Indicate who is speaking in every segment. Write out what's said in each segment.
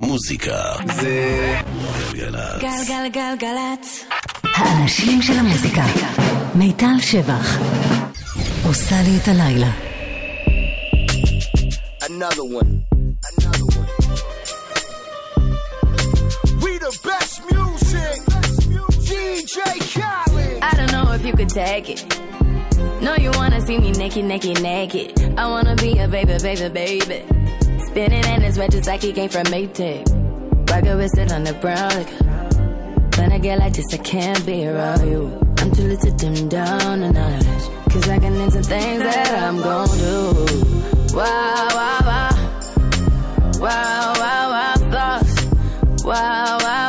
Speaker 1: מוזיקה זה גלגלצ.
Speaker 2: גלגלגלגלצ.
Speaker 3: האנשים של המוזיקה. מיטל שבח. עושה לי את הלילה.
Speaker 4: Another one. Another one. We the best music. DJ Khaled.
Speaker 2: I don't know if you could take it. No, you wanna see me naked, naked, naked. I wanna be a baby, baby, baby. Spinning in his red just like he came from Maytag. Rocket with it on the brown. Like, when I get like this, I can't be around you. I'm too little to dim down a notch. Cause I can into things that I'm gon' do. Wow, wow, wow. Wow, wow, wow, thoughts. Wow, wow,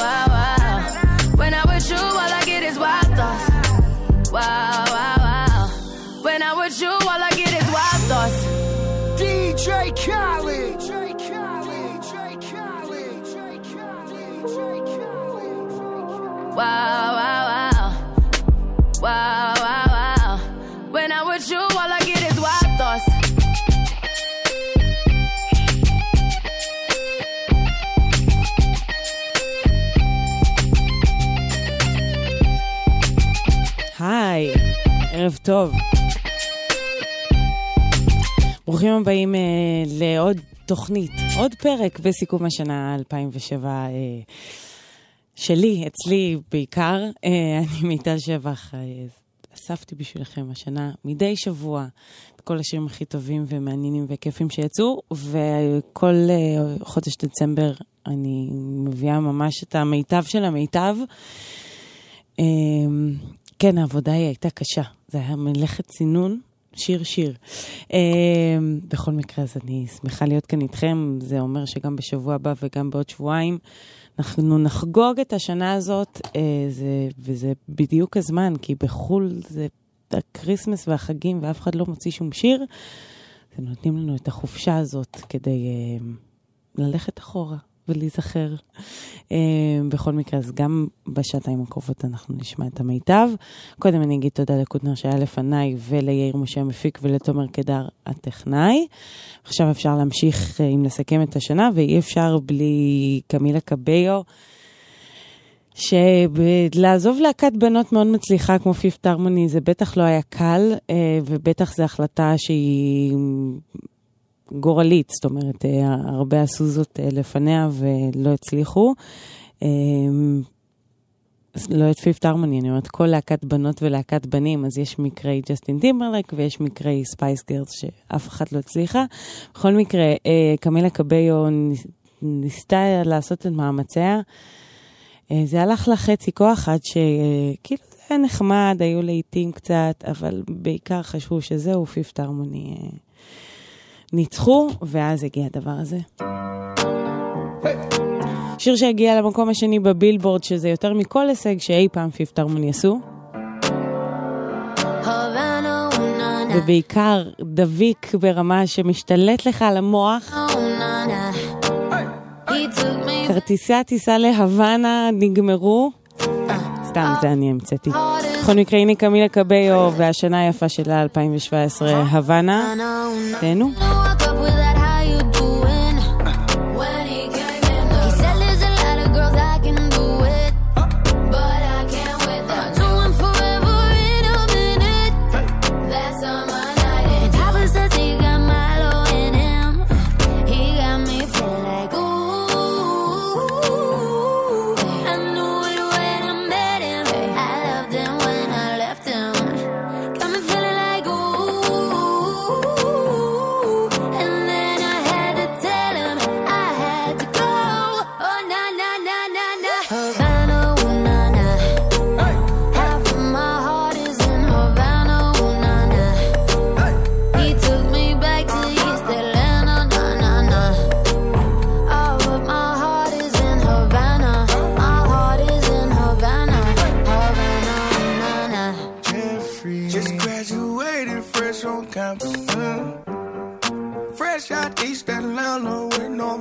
Speaker 5: ערב טוב. ברוכים הבאים אה, לעוד תוכנית, עוד פרק בסיכום השנה 2007 אה, שלי, אצלי בעיקר. אה, אני מיטל שבח, אה, אספתי בשבילכם השנה מדי שבוע את כל השירים הכי טובים ומעניינים וכיפים שיצאו, וכל אה, חודש דצמבר אני מביאה ממש את המיטב של המיטב. כן, העבודה היא הייתה קשה. זה היה מלאכת צינון, שיר-שיר. אמ, בכל מקרה, אז אני שמחה להיות כאן איתכם. זה אומר שגם בשבוע הבא וגם בעוד שבועיים אנחנו נחגוג את השנה הזאת, אה, זה, וזה בדיוק הזמן, כי בחו"ל זה הקריסמס והחגים ואף אחד לא מוציא שום שיר. אז נותנים לנו את החופשה הזאת כדי אה, ללכת אחורה ולהיזכר. אה, בכל מקרה, אז גם בשעתיים הקרובות אנחנו נשמע את המיטב. קודם אני אגיד תודה לקוטנר שהיה לפניי וליאיר משה המפיק ולתומר קדר הטכנאי. עכשיו אפשר להמשיך אה, אם לסכם את השנה, ואי אפשר בלי קמילה קביו. שלעזוב להקת בנות מאוד מצליחה כמו פיפט הרמוני זה בטח לא היה קל, אה, ובטח זו החלטה שהיא גורלית, זאת אומרת, אה, הרבה עשו זאת אה, לפניה ולא הצליחו. אה,
Speaker 6: לא את פיפט הרמוני, אני אומרת כל להקת בנות ולהקת בנים, אז יש מקרי ג'סטין טימברלק ויש מקרי ספייס גירס שאף אחת לא הצליחה. בכל מקרה, אה, קמילה קביו ניסתה לעשות את מאמציה. זה הלך לה חצי כוח עד שכאילו זה היה נחמד, היו לעיתים קצת, אבל בעיקר חשבו שזהו, פיפט הרמוני ניצחו, ואז הגיע הדבר הזה. שיר שהגיע למקום השני בבילבורד, שזה יותר מכל הישג שאי פעם פיפט הרמוני עשו. ובעיקר דביק ברמה שמשתלט לך על המוח. כרטיסי הטיסה להוואנה נגמרו. סתם, זה אני המצאתי. בכל מקרה, הנה קמילה קביו והשנה היפה שלה, 2017, הוואנה. תהנו.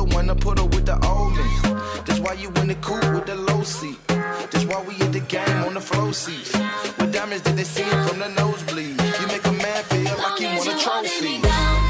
Speaker 4: real wanna put her with the old. That's why you in the coupe with the low seat. That's why we in the game on the flow seats. With diamonds that they see from the nosebleed. You make a man feel like he want a trophy.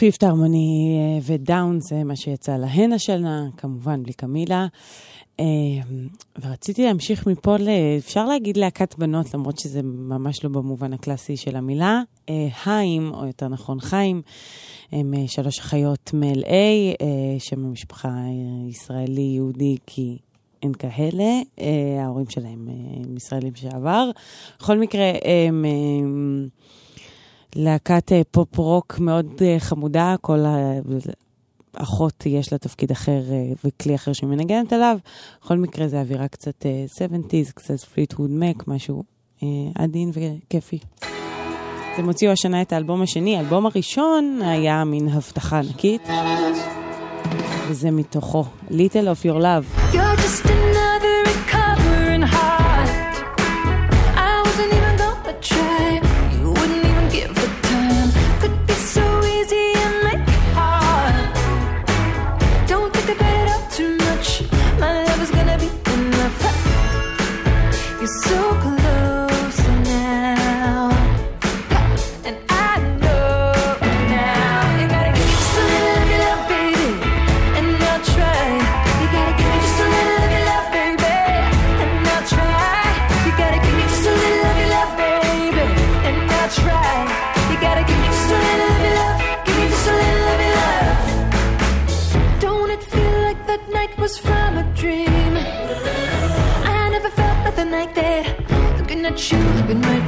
Speaker 5: פיפט הרמוני אה, ודאון זה אה, מה שיצא להן השנה, כמובן בלי קמילה. אה, ורציתי להמשיך מפה, ל... אפשר להגיד להקת בנות, למרות שזה ממש לא במובן הקלאסי של המילה. היים, או יותר נכון חיים, הם שלוש אחיות מ-LA, שם המשפחה ישראלי-יהודי כי אין כאלה, ההורים שלהם הם ישראלים שעבר. בכל מקרה, הם... להקת אה, פופ רוק מאוד אה, חמודה, כל אחות יש לה תפקיד אחר אה, וכלי אחר שהיא מנגנת עליו. בכל מקרה זה אווירה קצת 70's, קצת פליטווד מק, משהו עדין וכיפי. אז הם הוציאו השנה את האלבום השני. האלבום הראשון היה מין הבטחה ענקית, וזה מתוכו, Little of Your Love.
Speaker 7: You're just you, look at.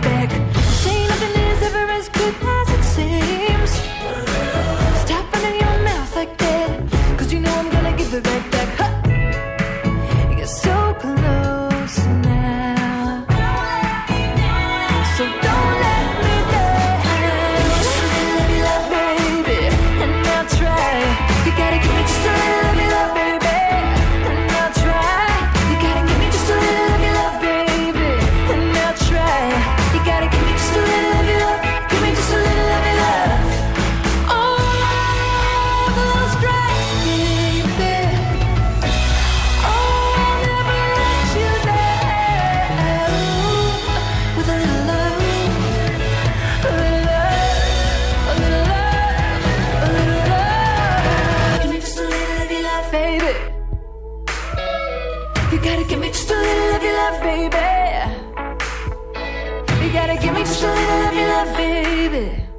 Speaker 8: Hadi.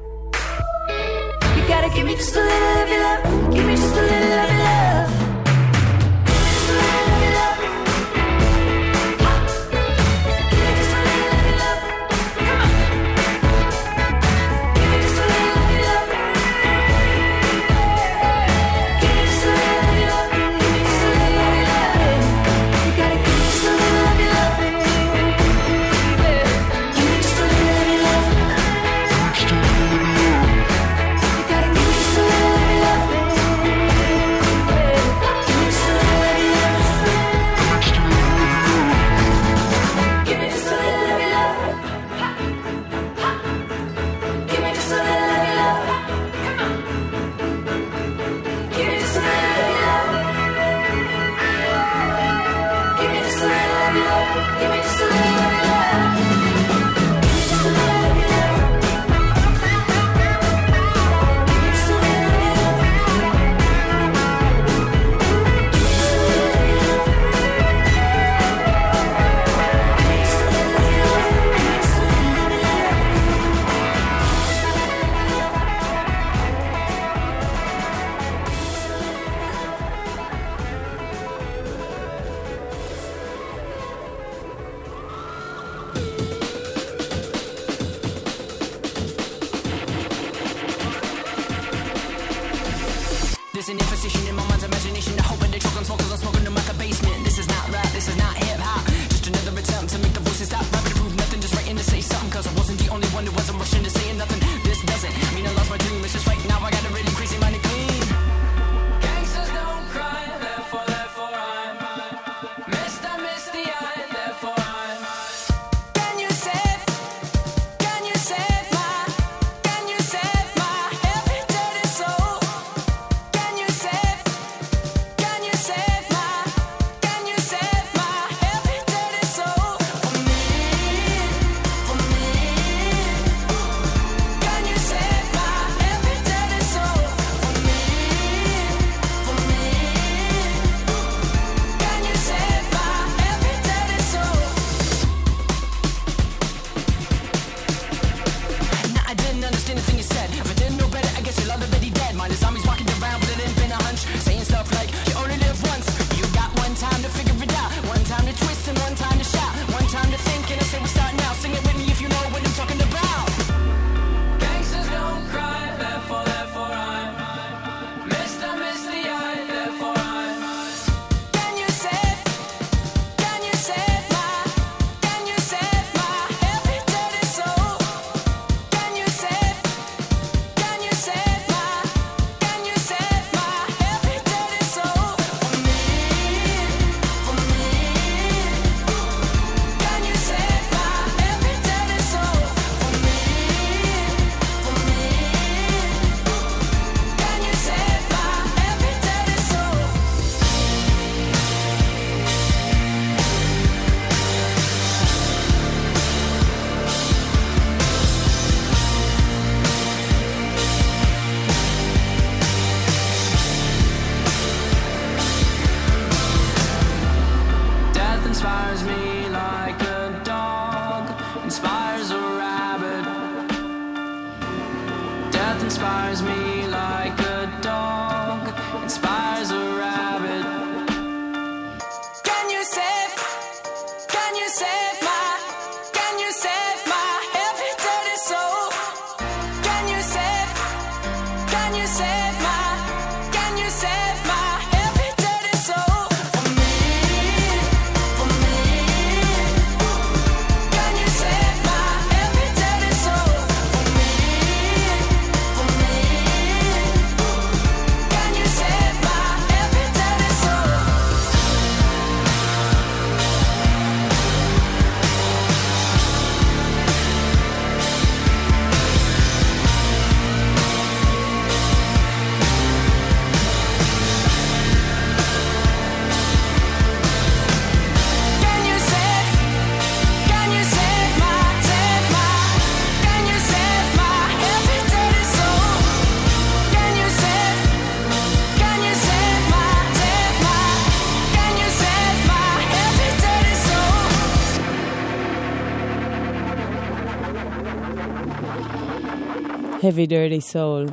Speaker 5: heavy dirty soul,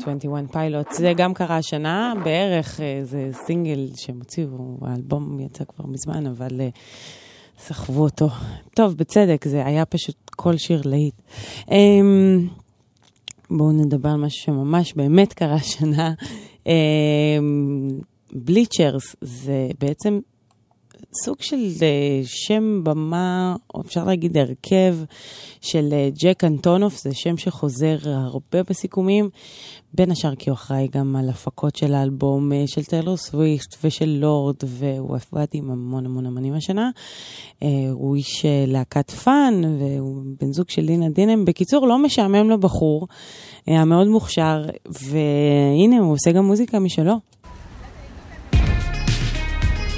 Speaker 5: 21 pilots זה גם קרה השנה בערך, אה, זה סינגל שהם הוציאו, האלבום יצא כבר מזמן, אבל אה, סחבו אותו. טוב, בצדק, זה היה פשוט כל שיר להיט. אמ, בואו נדבר על משהו שממש באמת קרה השנה. אמ, בליצ'רס זה בעצם סוג של אה, שם במה, או אפשר להגיד הרכב, של אה, ג'ק אנטונוף, זה שם שחוזר הרבה בסיכומים, בין השאר כי הוא אחראי גם על הפקות של האלבום אה, של טיילור סוויסט ושל לורד, והוא עבד עם המון המון אמנים השנה. הוא איש להקת פאן, והוא בן זוג של לינה דינם. בקיצור, לא משעמם לבחור, מאוד מוכשר, והנה, הוא עושה גם מוזיקה משלו.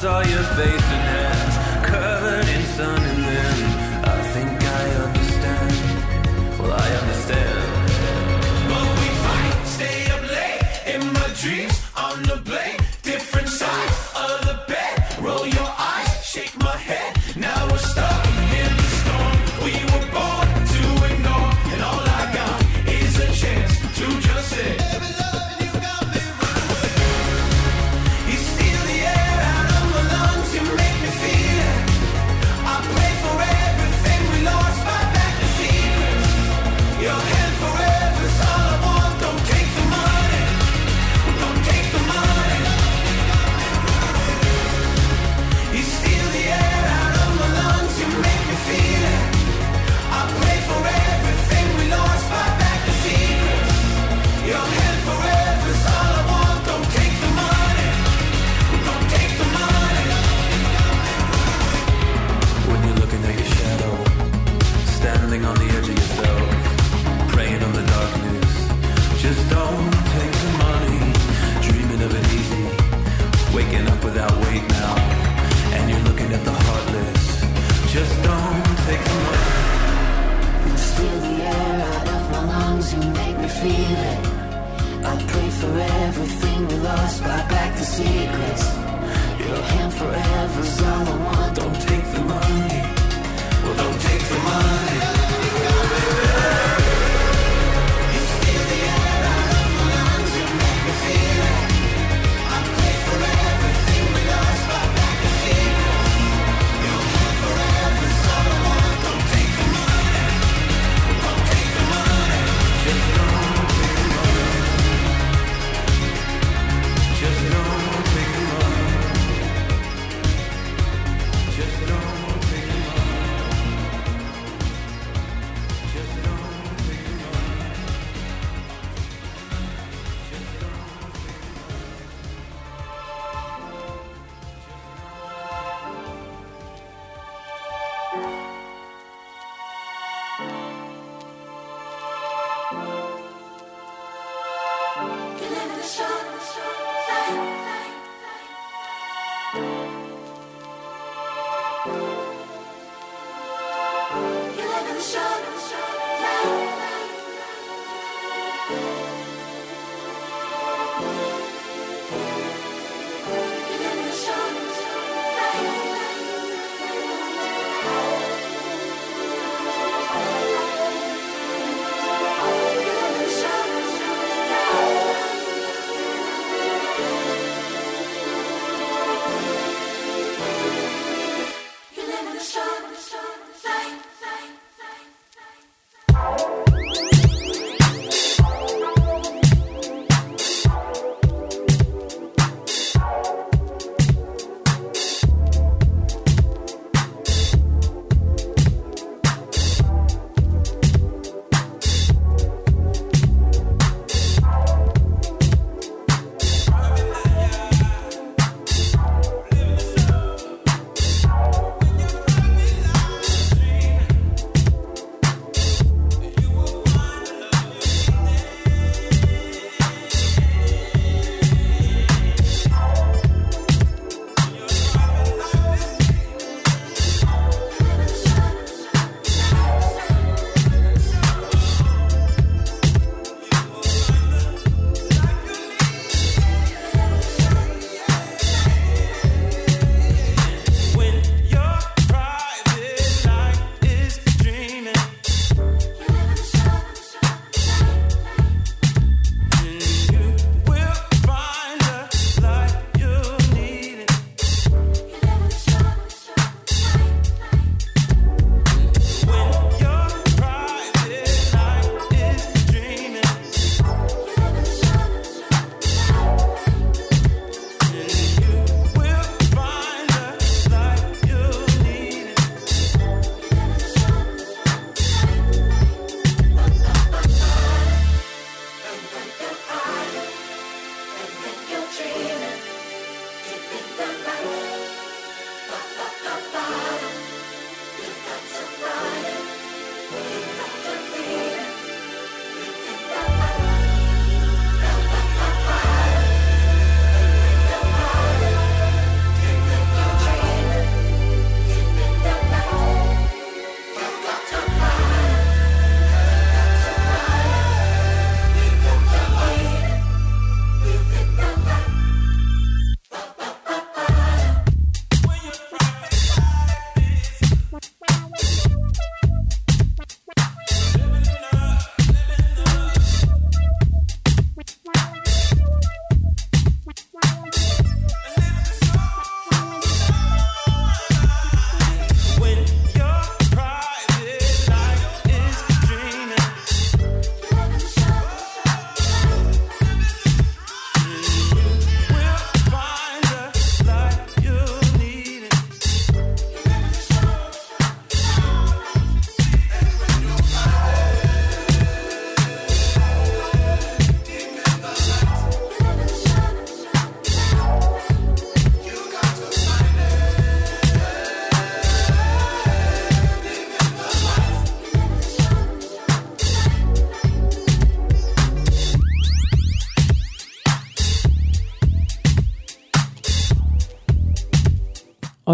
Speaker 9: saw your face and hands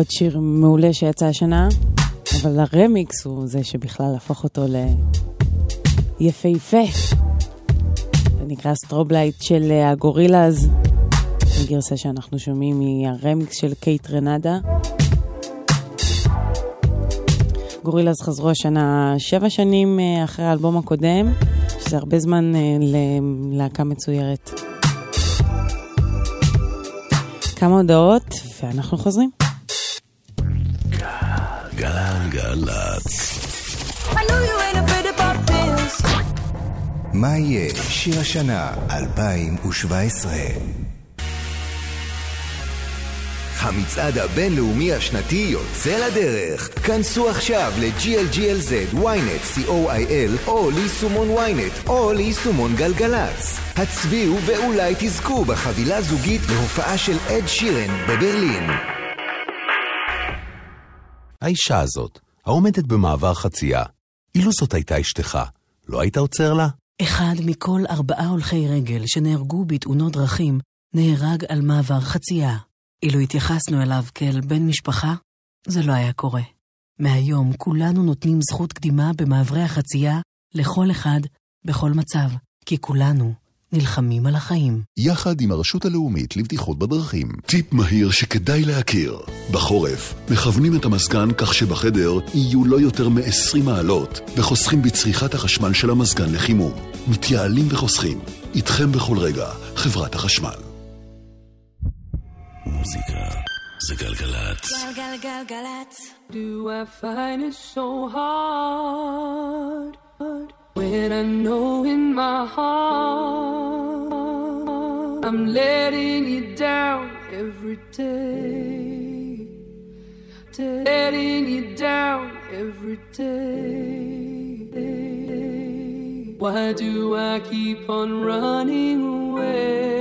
Speaker 5: עוד שיר מעולה שיצא השנה, אבל הרמיקס הוא זה שבכלל הפך אותו ליפהפה. זה נקרא סטרובלייט של אה, הגורילאז, הגרסה שאנחנו שומעים היא הרמיקס של קייט רנדה. גורילאז חזרו השנה שבע שנים אה, אחרי האלבום הקודם, שזה הרבה זמן אה, ללהקה מצוירת. כמה הודעות, ואנחנו חוזרים.
Speaker 1: גלגלצ.
Speaker 10: מה יהיה שיר השנה 2017? המצעד הבינלאומי השנתי יוצא לדרך. כנסו עכשיו ל-GLGLZ, ynet, co.il, או ליישומון ynet, או ליישומון גלגלצ. הצביעו ואולי תזכו בחבילה זוגית להופעה של אד שירן בברלין.
Speaker 11: האישה הזאת, העומדת במעבר חצייה, אילו זאת הייתה אשתך, לא היית עוצר לה?
Speaker 3: אחד מכל ארבעה הולכי רגל שנהרגו בתאונות דרכים נהרג על מעבר חצייה. אילו התייחסנו אליו כאל בן משפחה, זה לא היה קורה. מהיום כולנו נותנים זכות קדימה במעברי החצייה לכל אחד, בכל מצב, כי כולנו נלחמים על החיים.
Speaker 12: יחד עם הרשות הלאומית לבטיחות בדרכים. טיפ מהיר שכדאי להכיר. בחורף, מכוונים את המזגן כך שבחדר יהיו לא יותר מ-20 מעלות, וחוסכים בצריכת החשמל של המזגן לחימום. מתייעלים וחוסכים. איתכם בכל רגע, חברת החשמל.
Speaker 1: מוזיקה זה גלגלצ.
Speaker 13: גלגלגלגלצ. Do I find it so hard when I know in my heart I'm letting you down every day, letting you down every day. Why do I keep on running away?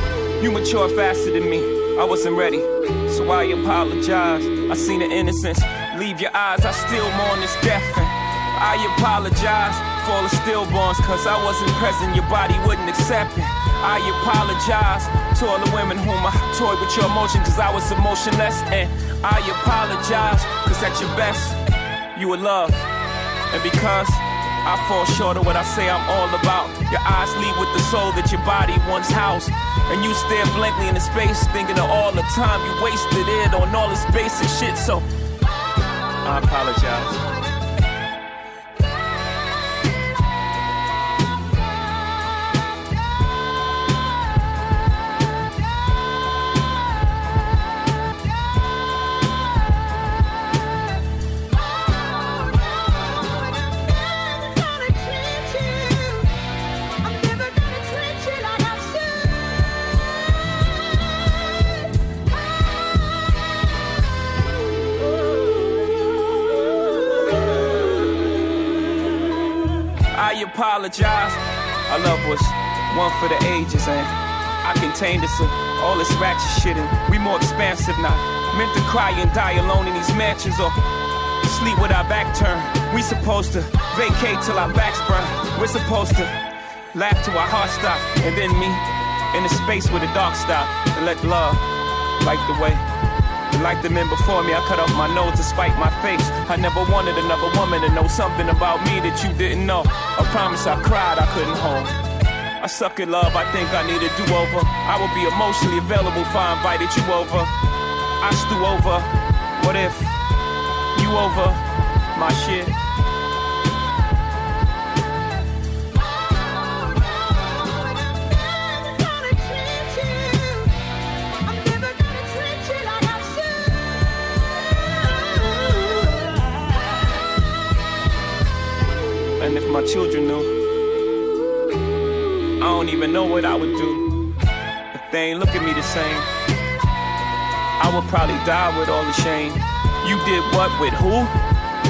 Speaker 14: You matured faster than me. I wasn't ready, so I apologize. I seen the innocence leave your eyes. I still mourn this death, and I apologize for all the stillborns, cause I wasn't present. Your body wouldn't accept it. I apologize to all the women whom I toyed with your emotion, cause I was emotionless. And I apologize, cause at your best, you were love. And because I fall short of what I say I'm all about. Your eyes leave with the soul that your body once housed. And you stare blankly into space, thinking of all the time you wasted it on all this basic shit. So, I apologize. Apologize. Our love was one for the ages, and I contained us all this ratchet shit, and we more expansive now. Meant to cry and die alone in these mansions, or sleep with our back turned. We supposed to vacate till our backs burn. We're supposed to laugh till our hearts stop, and then me in the space where the dark stop, and let love light the way. Like the men before me, I cut off my nose to spite my face. I never wanted another woman to know something about me that you didn't know. I promise I cried, I couldn't hold. I suck at love, I think I need a do over. I will be emotionally available if I invited you over. I stew over. What if you over my shit? And if my children knew, I don't even know what I would do if they ain't look at me the same. I would probably die with all the shame. You did what with who?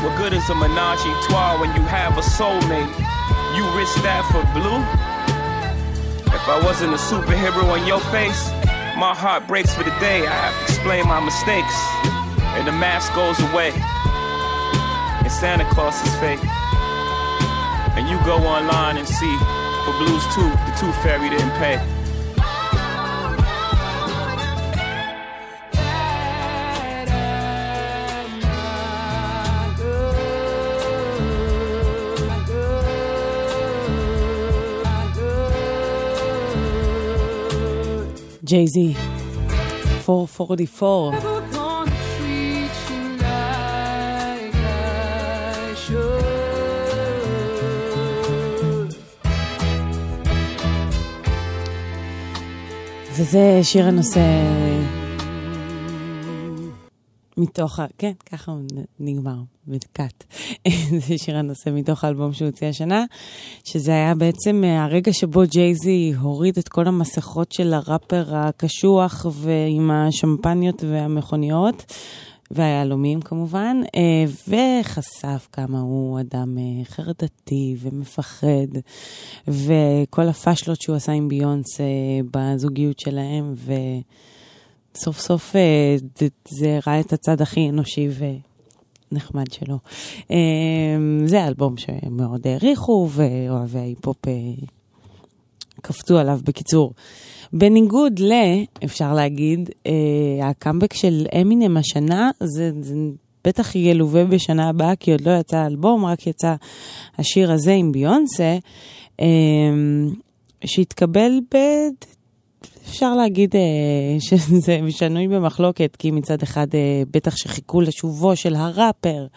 Speaker 14: What good is a menage a trois when you have a soulmate? You risk that for blue? If I wasn't a superhero on your face, my heart breaks for the day. I have to explain my mistakes, and the mask goes away. And Santa Claus is fake. And you go online and see for Blues 2, the Tooth Fairy didn't pay.
Speaker 5: Jay Z, 444. וזה שיר הנושא מתוך ה... כן, ככה הוא נגמר, בקאט. זה שיר הנושא מתוך האלבום שהוא הוציא השנה, שזה היה בעצם אה, הרגע שבו ג'ייזי הוריד את כל המסכות של הראפר הקשוח ועם השמפניות והמכוניות. והיהלומים כמובן, אה, וחשף כמה הוא אדם אה, חרדתי ומפחד, וכל הפאשלות שהוא עשה עם ביונס בזוגיות שלהם, וסוף סוף אה, זה, זה ראה את הצד הכי אנושי ונחמד שלו. זה אלבום שמאוד העריכו, ואוהבי ההיפ-הופ קפצו עליו בקיצור. בניגוד ל, אפשר להגיד, אה, הקאמבק של אמינם השנה, זה, זה בטח ילווה בשנה הבאה, כי עוד לא יצא האלבום, רק יצא השיר הזה עם ביונסה, אה, שהתקבל ב... אפשר להגיד אה, שזה שנוי במחלוקת, כי מצד אחד אה, בטח שחיכו לשובו של הראפר,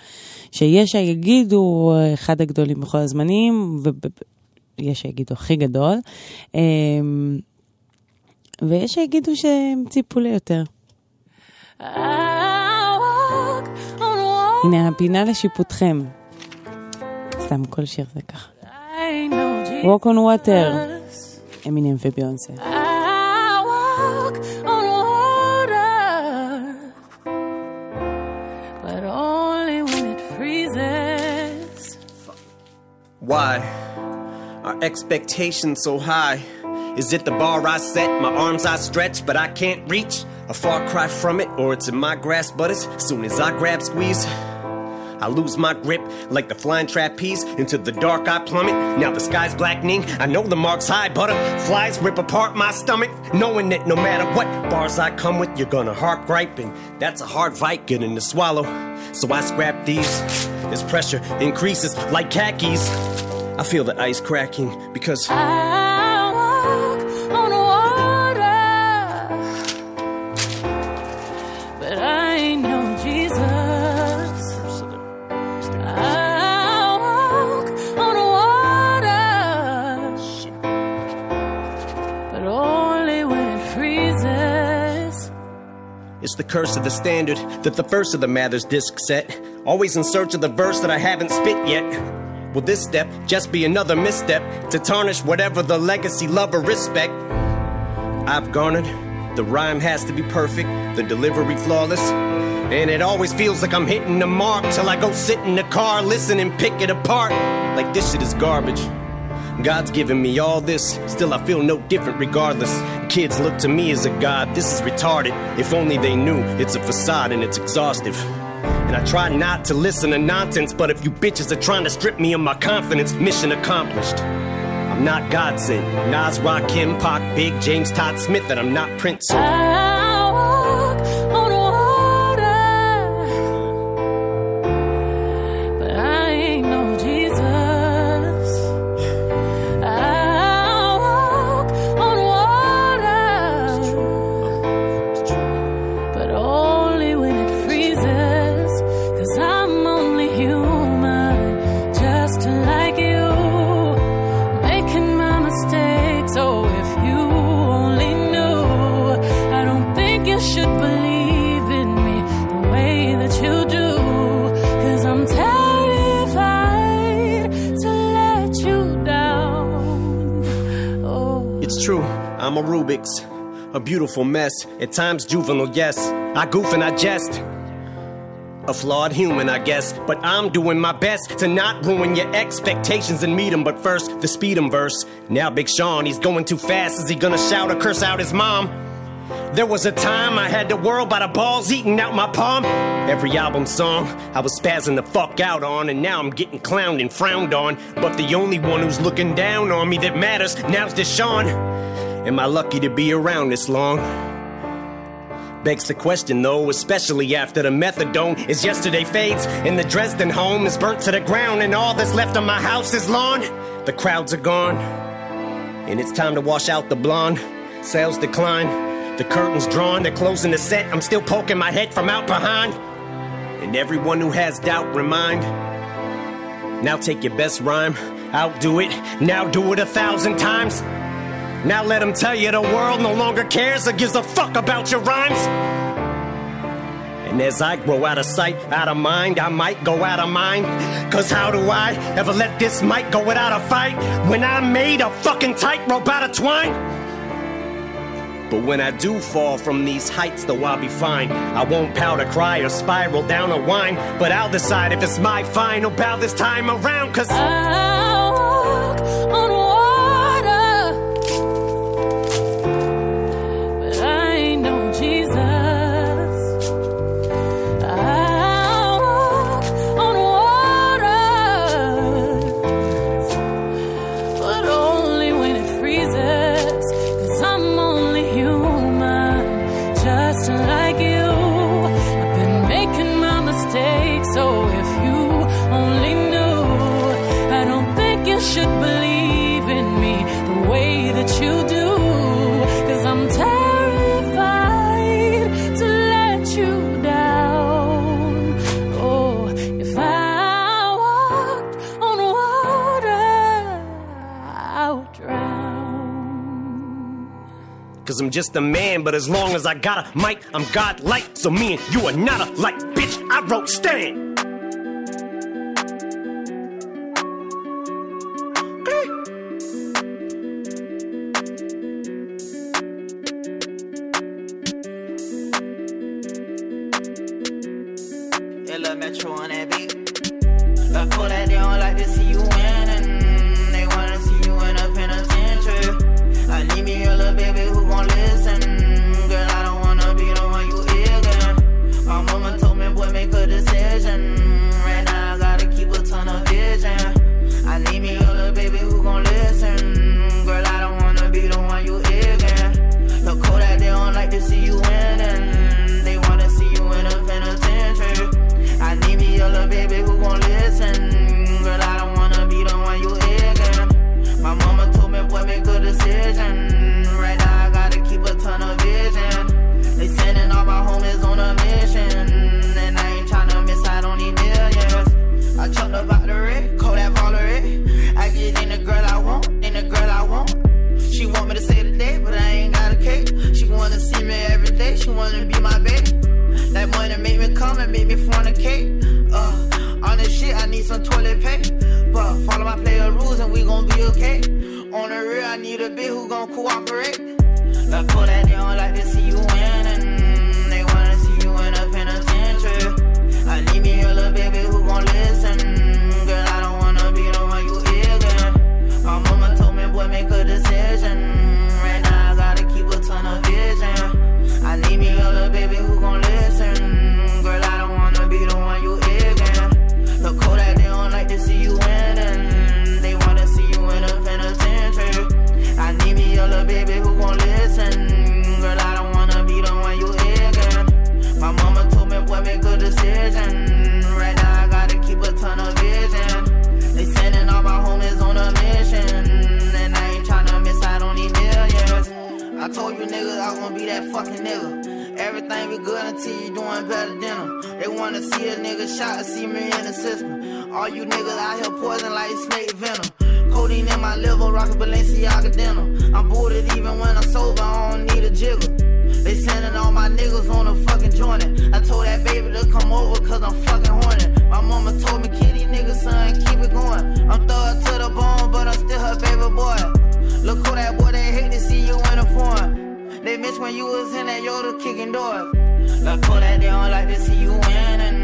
Speaker 5: שיש שיגידו אה, אחד הגדולים בכל הזמנים, ויש שיגידו הכי גדול. אה, ויש שיגידו שהם ציפו ליותר. הנה הפינה לשיפוטכם. סתם כל שיר זה ככה. Walk on water, אמינם וביונסה.
Speaker 15: Why are expectations so high? Is it the bar I set, my arms I stretch, but I can't reach? A far cry from it, or it's in my grasp, but as soon as I grab squeeze, I lose my grip like the flying trapeze. Into the dark I plummet. Now the sky's blackening. I know the mark's high. Butterflies rip apart my stomach. Knowing that no matter what bars I come with, you're gonna heart gripe. And that's a hard fight getting to swallow. So I scrap these. This pressure increases like khakis. I feel the ice cracking because.
Speaker 16: I
Speaker 15: The curse of the standard that the first of the Mathers disc set. Always in search of the verse that I haven't spit yet. Will this step just be another misstep to tarnish whatever the legacy, love, or respect I've garnered? The rhyme has to be perfect, the delivery flawless. And it always feels like I'm hitting the mark till I go sit in the car, listen and pick it apart. Like this shit is garbage. God's given me all this, still I feel no different regardless. Kids look to me as a god, this is retarded. If only they knew it's a facade and it's exhaustive. And I try not to listen to nonsense, but if you bitches are trying to strip me of my confidence, mission accomplished. I'm not God sent. Nas, Rakim, Pac, Big, James, Todd Smith, and I'm not Prince.
Speaker 17: A beautiful mess. At times juvenile, yes. I goof and I jest. A flawed human, I guess, but I'm doing my best to not ruin your expectations and meet 'em. But first, the speed 'em verse. Now, Big Sean, he's going too fast. Is he gonna shout or curse out his mom? There was a time I had the world by the balls eating out my palm. Every album song I was spazzing the fuck out on, and now I'm getting clowned and frowned on. But the only one who's looking down on me that matters now's Deshaun. Am I lucky to be around this long? Begs the question though, especially after the methadone is yesterday fades and the Dresden home is burnt to the ground and all that's left of my house is lawn. The crowds are gone and it's time to wash out the blonde. Sales decline, the curtains drawn, they're closing the set. I'm still poking my head from out behind. And everyone who has doubt, remind. Now take your best rhyme, outdo it, now do it a thousand times. Now let them tell you the world no longer cares or gives a fuck about your rhymes. And as I grow out of sight, out of mind, I might go out of mind. Cause how do I ever let this mic go without a fight when I made a fucking tightrope out of twine? But when I do fall from these heights, though I'll be fine. I won't powder cry or spiral down a whine, but I'll decide if it's my final bow this time around. Cause
Speaker 18: I Cause I'm just
Speaker 17: a man, but as long as I got a mic, I'm godlike. So me and you are not alike, bitch. I wrote Stan.
Speaker 19: and poison like snake venom. Codeine in my liver, rockin' Balenciaga denim. I'm booted even when I'm sober, I don't need a jigger. They sending all my niggas on a fucking joint. I told that baby to come over cause I'm fucking horny. My mama told me, kitty nigga, son, keep it going. I'm thug to the bone, but I'm still her baby boy. Look who that boy, they hate to see you in a form.
Speaker 17: They miss when you was in that Yoda kicking doors. Look who that they don't like to see you winning.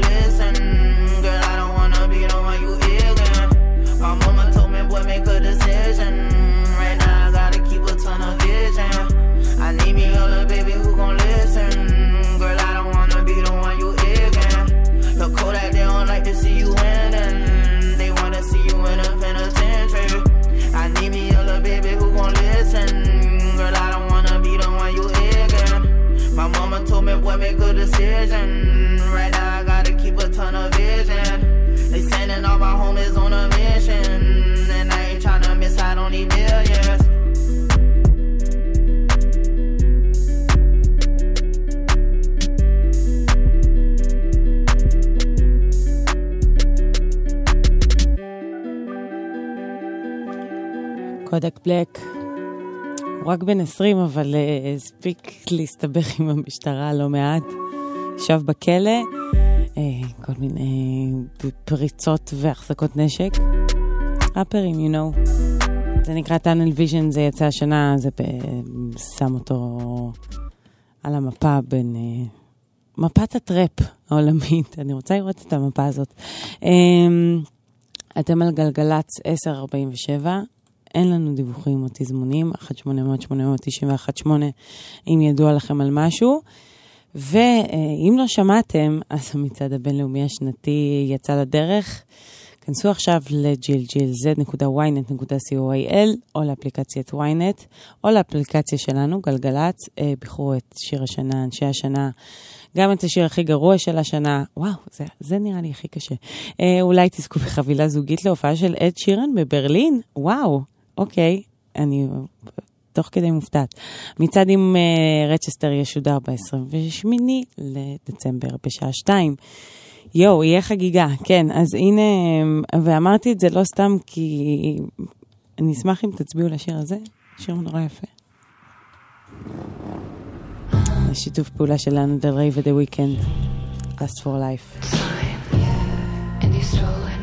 Speaker 17: listen.
Speaker 5: קודק בלק. הוא רק בן 20, אבל אה, הספיק uh, להסתבך עם המשטרה לא מעט. ישב בכלא, uh, כל מיני uh, פריצות והחזקות נשק. אפרים, you know. זה נקרא טאנל ויז'ן, זה יצא השנה, זה ב- שם אותו על המפה בין... Uh, מפת הטראפ העולמית, אני רוצה לראות את המפה הזאת. Um, אתם על גלגלצ 1047, אין לנו דיווחים או תזמונים, 1-800-891-8, אם ידוע לכם על משהו. ואם לא שמעתם, אז המצעד הבינלאומי השנתי יצא לדרך. כנסו עכשיו ל-glglz.ynet.coil או לאפליקציית ynet או לאפליקציה שלנו, גלגלצ, אה, בחרו את שיר השנה, אנשי השנה, גם את השיר הכי גרוע של השנה, וואו, זה, זה נראה לי הכי קשה. אה, אולי תזכו בחבילה זוגית להופעה של אד שירן בברלין, וואו. אוקיי, אני תוך כדי מופתעת. מצד אם uh, אה, רצ'סטר ישודר ב-28 לדצמבר בשעה 2. יואו, יהיה חגיגה, כן. אז הנה, אה, ואמרתי את זה לא סתם כי אני אשמח אם תצביעו לשיר הזה, שיר נורא יפה. שיתוף פעולה של אנדל ריי ודה וויקנד, Last for Life. Time, yeah,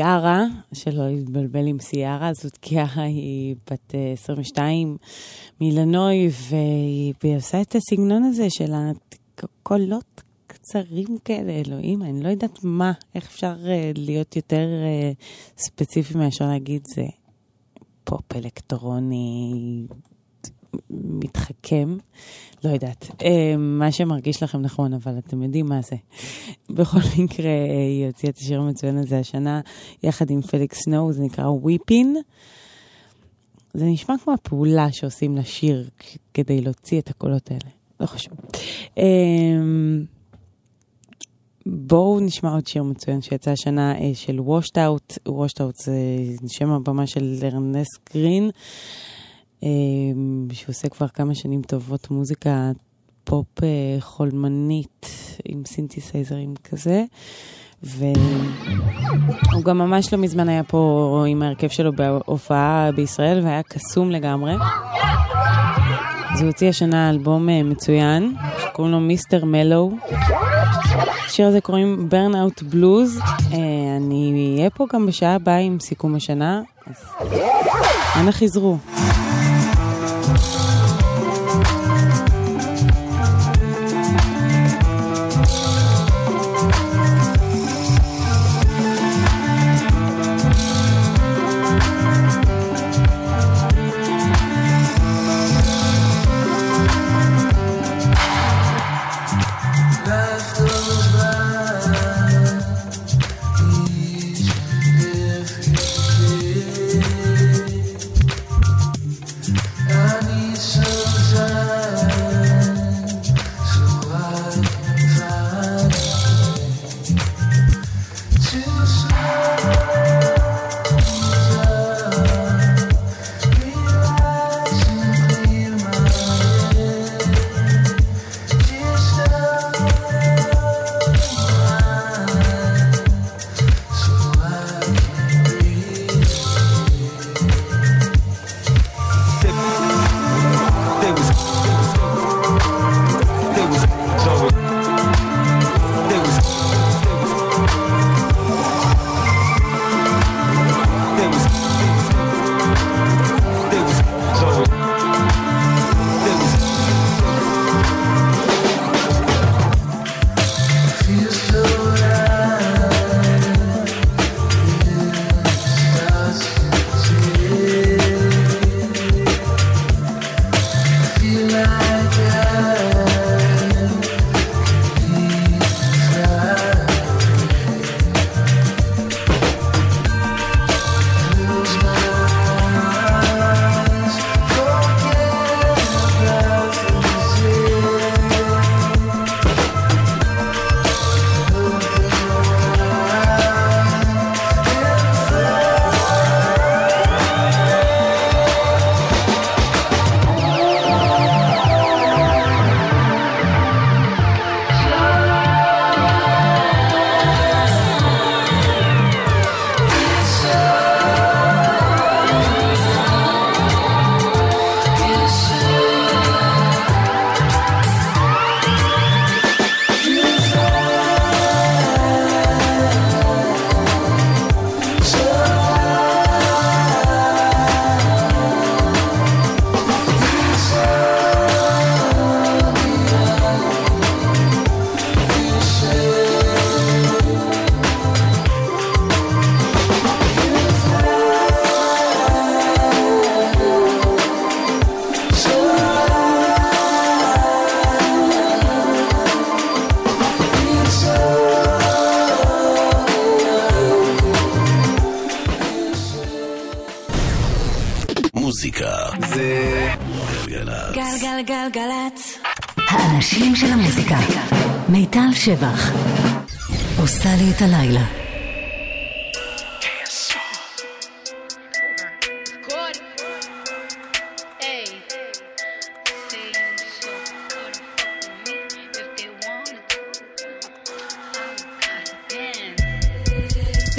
Speaker 5: סיארה, שלא להתבלבל עם סיארה, זאת קיארה היא בת אה, 22 מילנוי, והיא עושה את הסגנון הזה של הקולות קצרים כאלה, אלוהים, אני לא יודעת מה, איך אפשר אה, להיות יותר אה, ספציפי מאשר להגיד זה פופ אלקטרוני, מתחכם, לא יודעת. אה, מה שמרגיש לכם נכון, אבל אתם יודעים מה זה. בכל מקרה, אה, היא הוציאה את השיר המצוין הזה השנה, יחד עם פליקס סנואו, זה נקרא וויפין. זה נשמע כמו הפעולה שעושים לשיר כדי להוציא את הקולות האלה. לא חשוב. אה, בואו נשמע עוד שיר מצוין שיצא השנה של וושט אאוט. וושט אאוט זה שם הבמה של ארנס גרין. אמ, שעושה כבר כמה שנים טובות מוזיקה פופ אה, חולמנית עם סינתסייזרים כזה. והוא גם ממש לא מזמן היה פה עם ההרכב שלו בהופעה בישראל והיה קסום לגמרי. אז הוא הוציא השנה אלבום אה, מצוין, שקוראים לו מיסטר מלו. השיר הזה קוראים ברנאוט אה, בלוז. אני אהיה פה גם בשעה הבאה עם סיכום השנה, אז אנא חזרו.
Speaker 20: שבח. עושה לי את הלילה.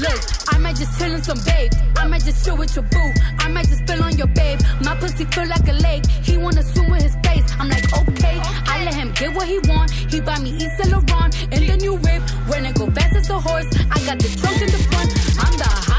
Speaker 21: Look, I might just chill in some babe. I might just chill with your boo. I might just spill on your babe. My pussy feel like a lake. He wanna swim with his face. I'm like, okay. I let him get what he want. He buy me Yves Saint Laurent in the new whip. When it go fast as a horse, I got the trunk in the front. I'm the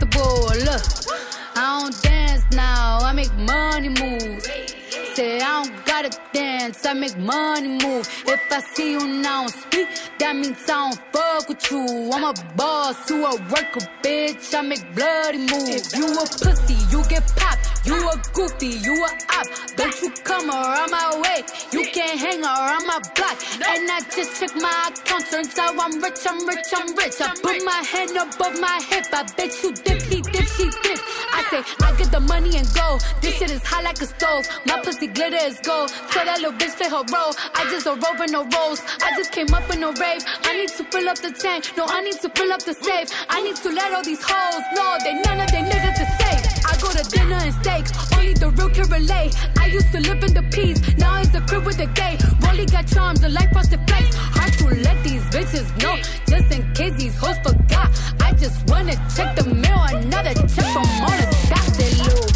Speaker 21: Look, I don't dance now, I make money moves. Say I don't gotta dance, I make money move. If I see you now speak, that means I don't fuck with you. I'm a boss, you a worker, bitch. I make bloody moves. If you a pussy, you get popped. You a goofy, you a op. Don't you come around my way. You can't hang around my block. And I just check my account. Turns out I'm rich, I'm rich, I'm rich. I put my hand above my hip. I bet you dip, he dip, she dip. I say, I get the money and go. This shit is hot like a stove. My pussy glitter is gold. So that little bitch play her role. I just a rope and no rolls. I just came up in a rave. I need to fill up the tank. No, I need to fill up the safe. I need to let all these hoes know that none of they niggas is safe. Go to dinner and steak. Only the real can relate. I used to live in the peace. Now it's a crib with a gay. Rolly got charms, a life frosted flakes. Hard to let these bitches know. Just in case these hoes forgot. I just wanna check the mail. Another check from all the that little bitch.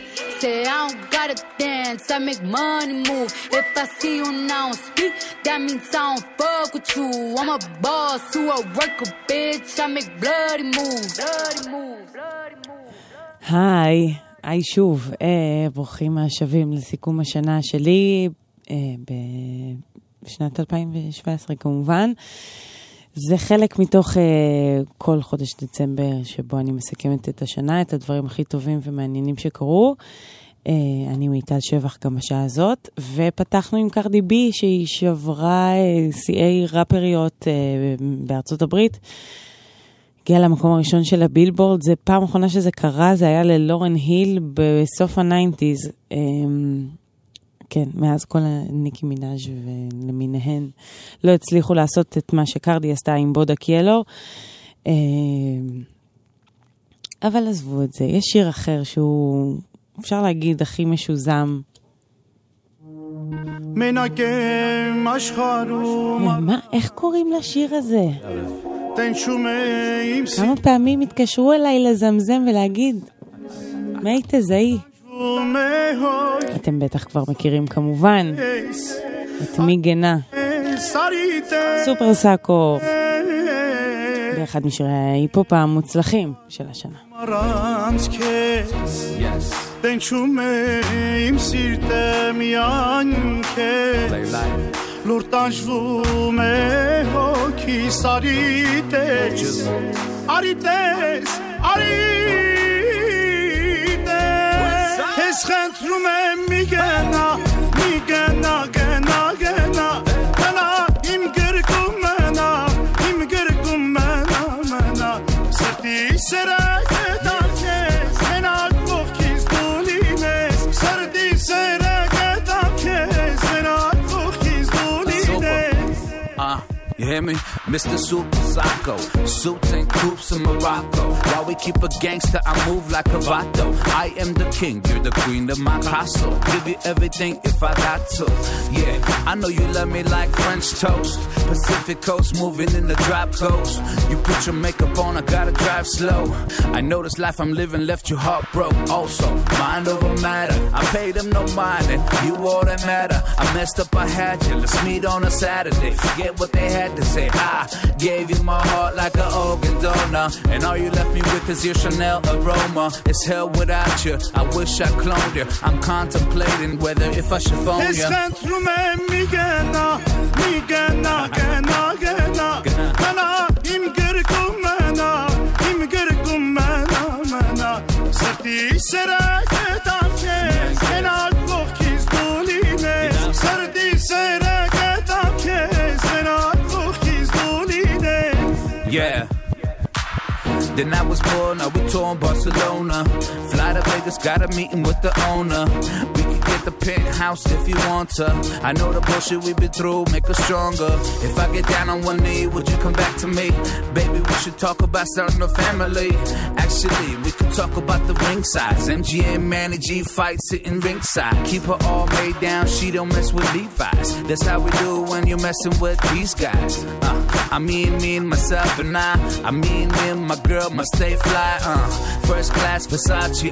Speaker 21: Say I don't gotta dance, I make money move. If I see you now speak, that means I don't fuck with you. I'm a boss, you a worker, bitch. I make bloody moves. Bloody moves.
Speaker 5: היי, היי שוב, אה, ברוכים השבים לסיכום השנה שלי אה, בשנת 2017 כמובן. זה חלק מתוך אה, כל חודש דצמבר שבו אני מסכמת את השנה, את הדברים הכי טובים ומעניינים שקרו. אה, אני מיטל שבח גם בשעה הזאת, ופתחנו עם קרדי בי שהיא שברה אה, שיאי ראפריות אה, בארצות הברית. הגיעה למקום הראשון של הבילבורד, זה פעם אחרונה שזה קרה, זה היה ללורן היל בסוף הניינטיז. אמ, כן, מאז כל הניקי מנאז' ולמיניהן לא הצליחו לעשות את מה שקרדי עשתה עם בודה קיאלו. אמ, אבל עזבו את זה, יש שיר אחר שהוא, אפשר להגיד, הכי משוזם.
Speaker 22: אשחרו
Speaker 5: מה, איך קוראים לשיר הזה? כמה פעמים התקשרו אליי לזמזם ולהגיד, מי תזהי? אתם בטח כבר מכירים כמובן. את מי גנה, סופר סאקו, באחד משירי ההיפ-הופ המוצלחים של השנה.
Speaker 22: Den çumeyim sirtem yan kes Lurtan arites Arites, arites Ես խնդրում եմ մի գնա, մի գնա գնա
Speaker 23: me? Mr. Super Psycho. Suits and coops in Morocco. While we keep a gangster, I move like a vato. I am the king, you're the queen of my castle. Give you everything if I got to. Yeah, I know you love me like French toast. Pacific coast, moving in the drop coast. You put your makeup on, I gotta drive slow. I know this life I'm living left you heartbroken. Also, mind over matter. I paid them no mind, and you all that matter. I messed up, I had you. Let's meet on a Saturday. Forget what they had to say I gave you my heart like an organ donor, and all you left me with is your Chanel aroma. It's hell without you. I wish I cloned you. I'm contemplating whether if I should phone you. Then I was born, we tour in Barcelona. Fly to Vegas, got a meeting with the owner. We could get the penthouse if you want to. I know the bullshit we've been through, make us stronger. If I get down on one knee, would you come back to me? Baby, we should talk about starting a family. Actually, we could talk about the ring size. MGM, Manny G fight sitting ringside. Keep her all made down, she don't mess with Levi's. That's how we do when you're messing with these guys. Uh, I mean, me and myself and I. I mean, me and my girl must stay fly. Uh, first class Versace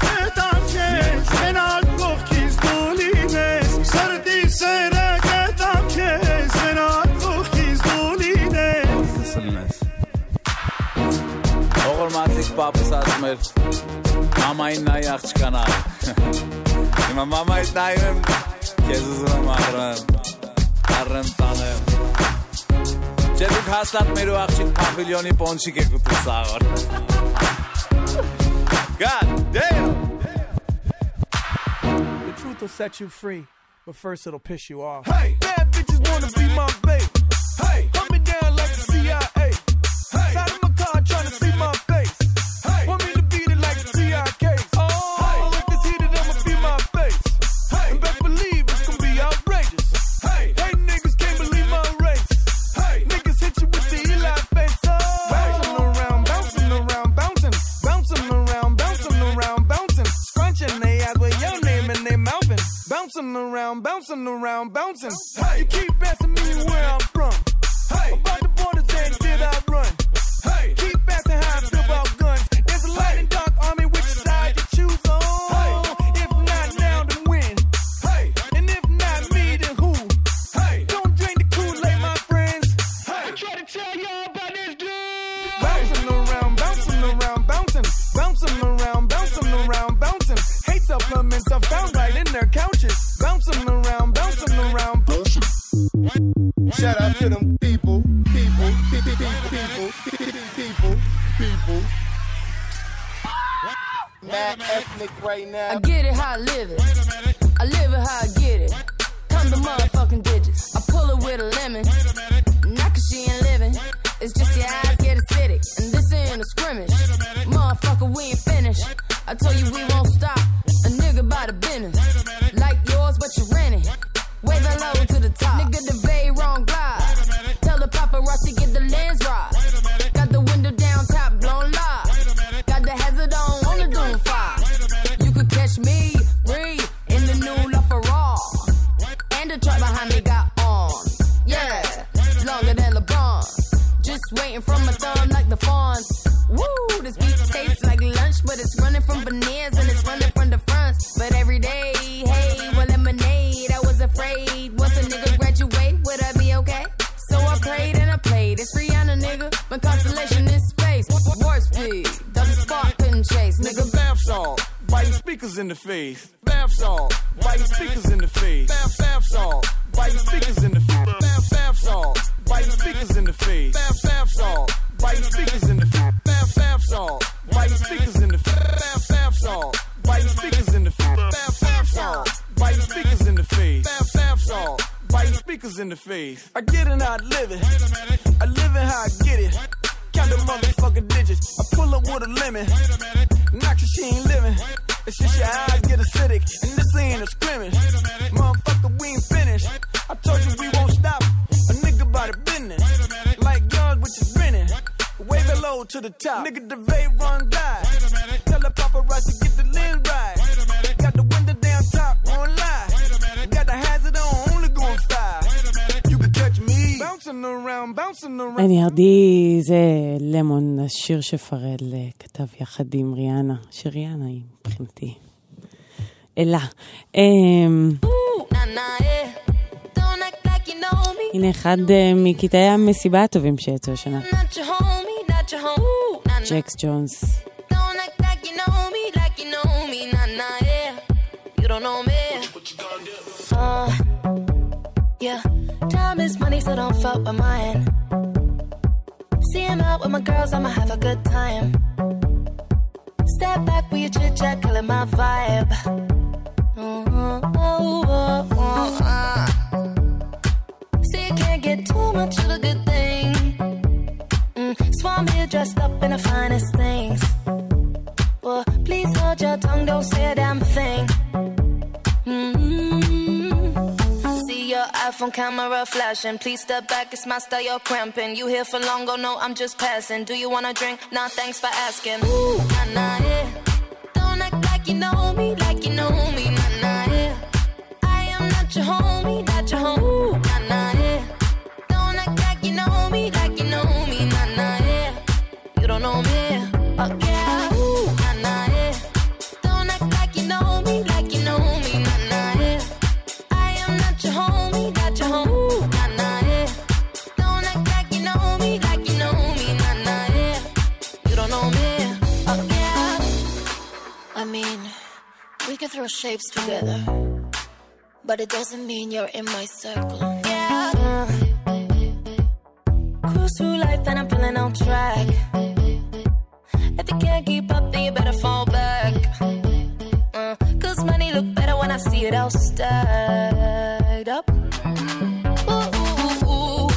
Speaker 23: ասում էր մամային նայ աղջկանա Հիմա մամայից նայում եմ քեզ ուզում եմ աղրեմ Առեմ տանեմ Չէ դուք հաստատ մեր ու աղջիկ պավիլյոնի պոնչիկ եք ուտում սաղոր God damn
Speaker 24: The truth will set you free, but first it'll piss you off. Hey, bad bitches wanna be my babe. Hey, around, bouncing around, bouncing. Hey, you keep asking me where I'm to the top. Nigga, the vape run die. Tell the paparazzi get the lens right. Got the window down top, won't lie. Got the hazard on, only going five. You can catch me bouncing around, bouncing around.
Speaker 5: NRD זה למון, השיר שפרל אה, כתב יחד עם ריאנה, שריאנה היא מבחינתי. אלה. אמ, הנה אחד אה, מקטעי המסיבה הטובים שיצאו השנה.
Speaker 25: Jax Jones. Uh, yeah, time is money, so don't fuck with mine. See him out with my girls, I'ma have a good time. Step back with your chit chat, killing my vibe. Oh, oh, oh. See, you can't get too much of a good so I'm here dressed up in the finest things. Well, please hold your tongue, don't say a damn thing. Mm-hmm. See your iPhone camera flashing. Please step back, it's my style, you're cramping. You here for long, go no, I'm just passing. Do you wanna drink? Nah, thanks for asking. Ooh, nah, nah, yeah. Don't act like you know me, like you know me, nah, nah, yeah. I am not your homie,
Speaker 21: can throw shapes together, but it doesn't mean you're in my circle.
Speaker 25: Yeah. Cruise through life and I'm feeling on track. If you can't keep up, then you better fall back. Uh, Cause money look better when I see it all stacked up. Ooh.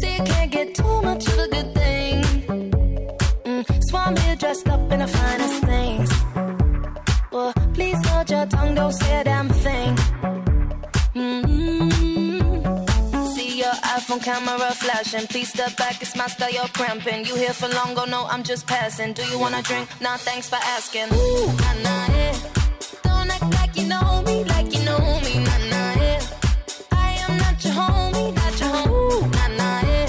Speaker 25: See, you can't get too much of a good thing. Mm, so I'm here dressed up in the finest tongue, don't say a damn thing. Mm-hmm. See your iPhone camera flashing. Please step back, it's my style, you're cramping. You here for long, go no, I'm just passing. Do you wanna drink? Nah, thanks for asking. Ooh, nah, nah, yeah. Don't act like you know me, like you know me, nah, nah, yeah. I am not your homie, not your homie, nah, nah, yeah.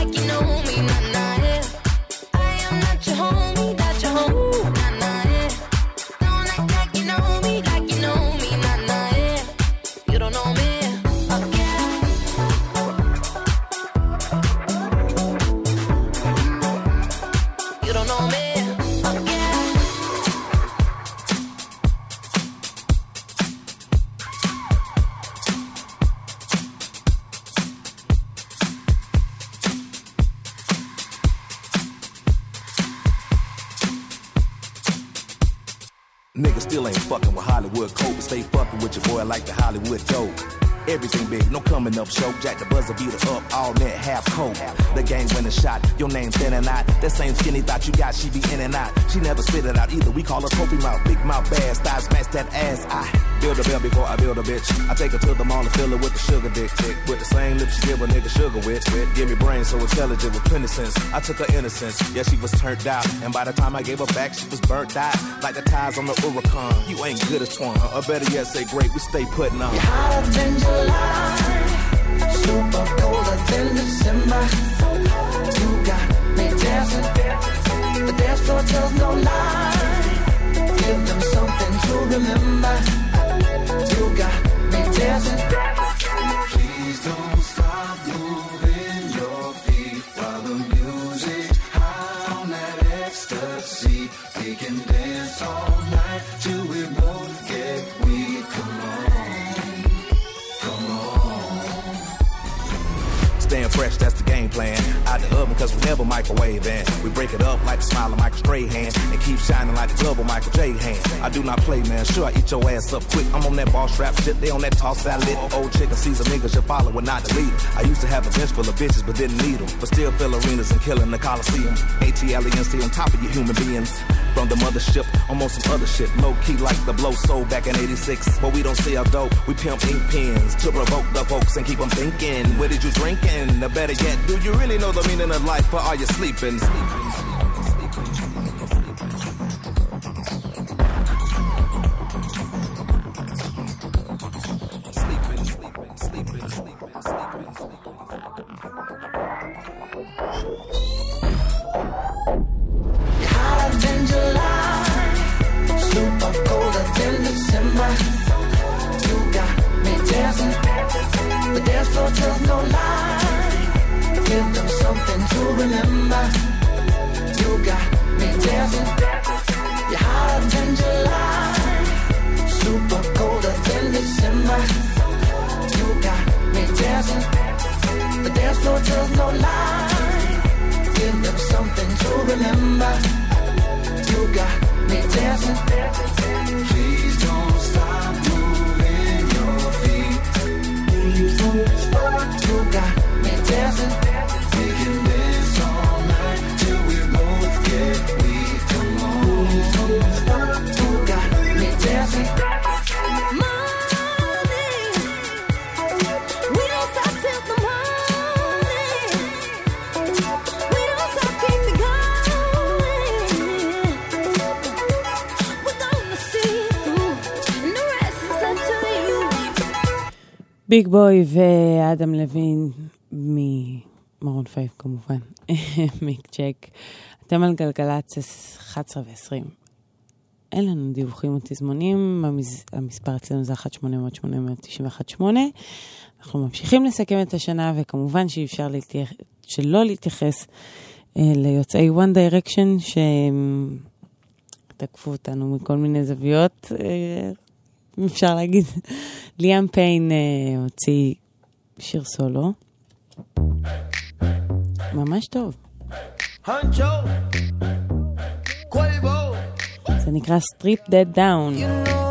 Speaker 26: up show. Jack the buzzer beater up, all net half cold. The gang win a shot, your name standing out. That same skinny thought you got, she be in and out. She never spit it out either. We call her trophy mouth, big mouth, bad style, smash that ass. I build a bell before I build a bitch. I take her to the mall and fill her with the sugar dick, dick. With the same lips she give a nigga sugar with. with. Give me brains so intelligent with plenty. I took her innocence, yeah she was turned out. And by the time I gave her back, she was burnt out. Like the ties on the Huracan. You ain't good as Twan, or better yet, say great. We stay putting on.
Speaker 27: Hotter than July, super colder than December. You got me dancing, the dance floor tells no lies Give them something to remember. You got me dancing.
Speaker 26: Fresh, that's game plan. Out the oven, cause we never microwave in. We break it up like the smile of Michael Strahan. And keep shining like the of Michael J. hand. I do not play, man. Sure, I eat your ass up quick. I'm on that ball strap shit. They on that toss salad. Old chicken Caesar niggas follow and not 'em. I used to have a bench full of bitches, but didn't need 'em. But still fill arenas and killing the Coliseum. A-T-L-E-N-C on top of you human beings. From the mothership, I'm on some other shit. Low key like the blow soul back in 86. But we don't sell dope, we pimp ink pens to provoke the folks and keep them thinking. What did you drinking? Or better yet, do you really know the meaning of life or are you sleeping?
Speaker 27: Sleeping, sleeping, no lie. Give them something to remember. You got me dancing, you're hotter than July, super colder than December. You got me dancing, the dance floor tells no lie. Give them something to remember. You got me dancing.
Speaker 28: Please don't stop moving your feet. Please don't stop.
Speaker 27: You got me dancing.
Speaker 28: We can dance all night till we both get weak. Come on.
Speaker 27: You got me dancing.
Speaker 28: We don't stop till the morning. We don't stop, keep it going. We're gonna see through, and the rest is up to you.
Speaker 5: ביג בוי ואדם לוין ממרון פייב כמובן, מיק ג'ק. אתם על גלגלצ 11 ו-20. אין לנו דיווחים או תזמונים, המס... המספר אצלנו זה 1-800-891-8. אנחנו ממשיכים לסכם את השנה, וכמובן שאי אפשר להתייח... שלא להתייחס אה, ליוצאי One Direction, שתקפו אותנו מכל מיני זוויות, אה, אפשר להגיד. ליאם פיין אה, הוציא שיר סולו. ממש טוב. זה נקרא Strip Dead Down.
Speaker 29: You know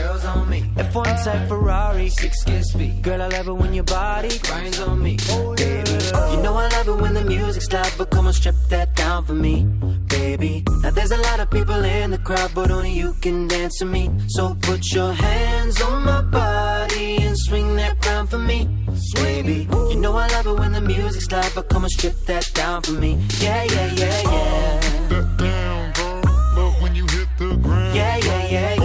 Speaker 29: girls on me. F1 type Ferrari, six gear speed. Girl, I love it when your body grinds on me. oh Baby, you know I love it when the music's loud, but come on, strip that down for me, baby. Now there's a lot of people in the crowd, but only you can dance to me. So put your hands on my body and swing that round for me, baby. You know I love it when the music's loud, but come on, strip that down for me. Yeah, yeah, yeah, yeah.
Speaker 28: That down, girl. Love when you hit the ground.
Speaker 29: Yeah, yeah, yeah, yeah.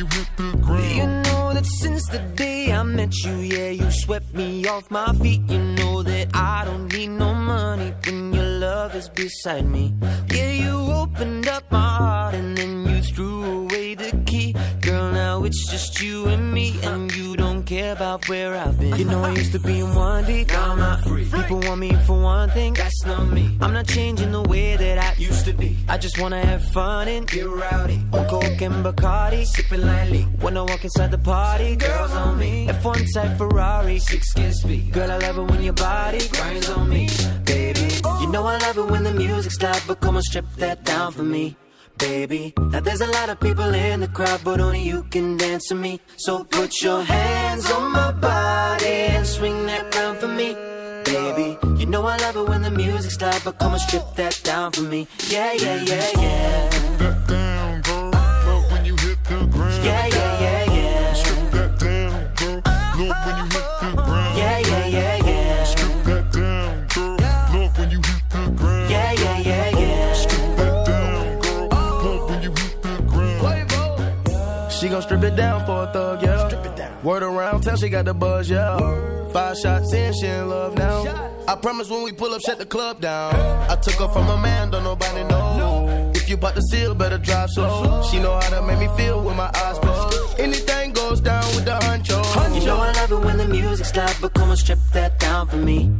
Speaker 28: You hit the ground.
Speaker 29: You know that since the day I met you, yeah, you swept me off my feet. You know that I don't need no money when your love is beside me. Yeah, you opened up my heart and then you threw away the key. Girl, now it's just you and me, and you don't care about where I've been. You know, I used to be in one deep, now I'm not free. People want me for one thing, that's not me. I'm not changing the way that I used to be. I just wanna have fun and get rowdy. On coke and Bacardi, sipping lightly. When I walk inside the party, girls on me. F1 type Ferrari, six kids speed. Girl, I love it when your body grinds on me, baby. You know I love it when the music's loud, but come on, strip that down for me. Baby, now there's a lot of people in the crowd, but only you can dance to me. So put your hands on my body and swing that round for me. Baby, you know I love it when the music's loud, but come and strip that down for me. Yeah, yeah, yeah, yeah.
Speaker 28: That down, girl. Love when you hit the ground.
Speaker 29: Yeah, yeah, yeah,
Speaker 24: gon' strip it down for a thug, yeah. Word around town, she got the buzz, yeah. Five shots in, she in love now. I promise when we pull up, shut the club down. I took her from a man, don't nobody know. If you bought the seal, better drive slow. She know how to make me feel with my eyes closed. Anything goes down with the honcho.
Speaker 29: You know I love it when the music's loud, but come on, strip that down for me,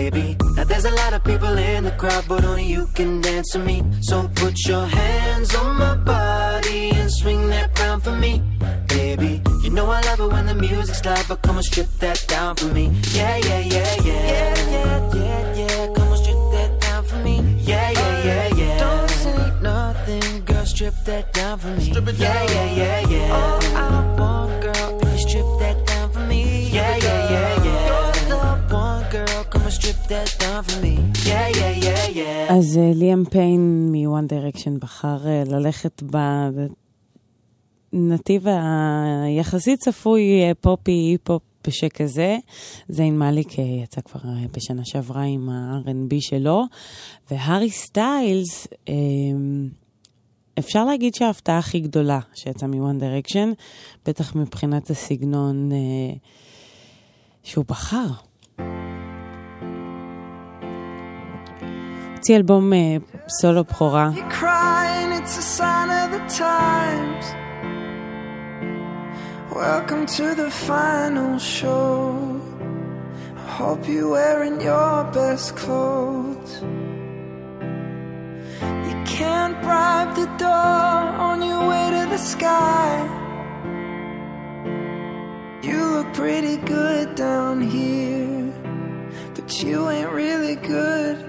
Speaker 29: baby. Now there's a lot of people in the crowd, but only you can dance to me. So put your hands on my body and swing that round for me, baby. You know I love it when the music's loud, but come on, strip that down for me. Yeah, yeah, yeah, yeah. Yeah, yeah, yeah, yeah. Come on, strip that down for me. Yeah, yeah, yeah, yeah. Don't say nothing, girl, strip that down for me. Strip it down. Yeah, yeah, yeah, yeah. All I want, girl, if you strip that down
Speaker 5: אז אה, ליאם פיין מוואן דירקשן בחר אה, ללכת בנתיב היחסית צפוי אה, פופי, היפ-הופ בשכזה. זיין מאליק אה, יצא כבר אה, בשנה שעברה עם ה-R&B שלו, והארי סטיילס, אה, אפשר להגיד שההפתעה הכי גדולה שיצאה מוואן דירקשן, בטח מבחינת הסגנון אה, שהוא בחר. הוציא אלבום אה, סולו בכורה.
Speaker 7: crying, it's a sign of the times. Welcome to the final show. I hope you're wearing your best clothes. You can't bribe the door on your way to the sky. You look pretty good down here, but you ain't really good.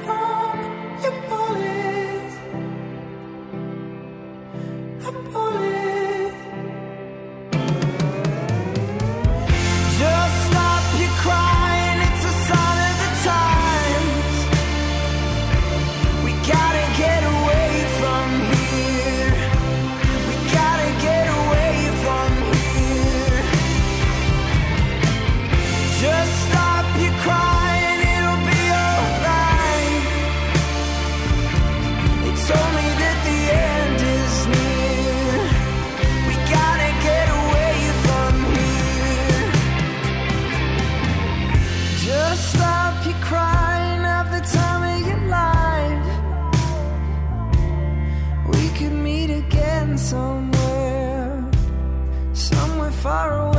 Speaker 7: far away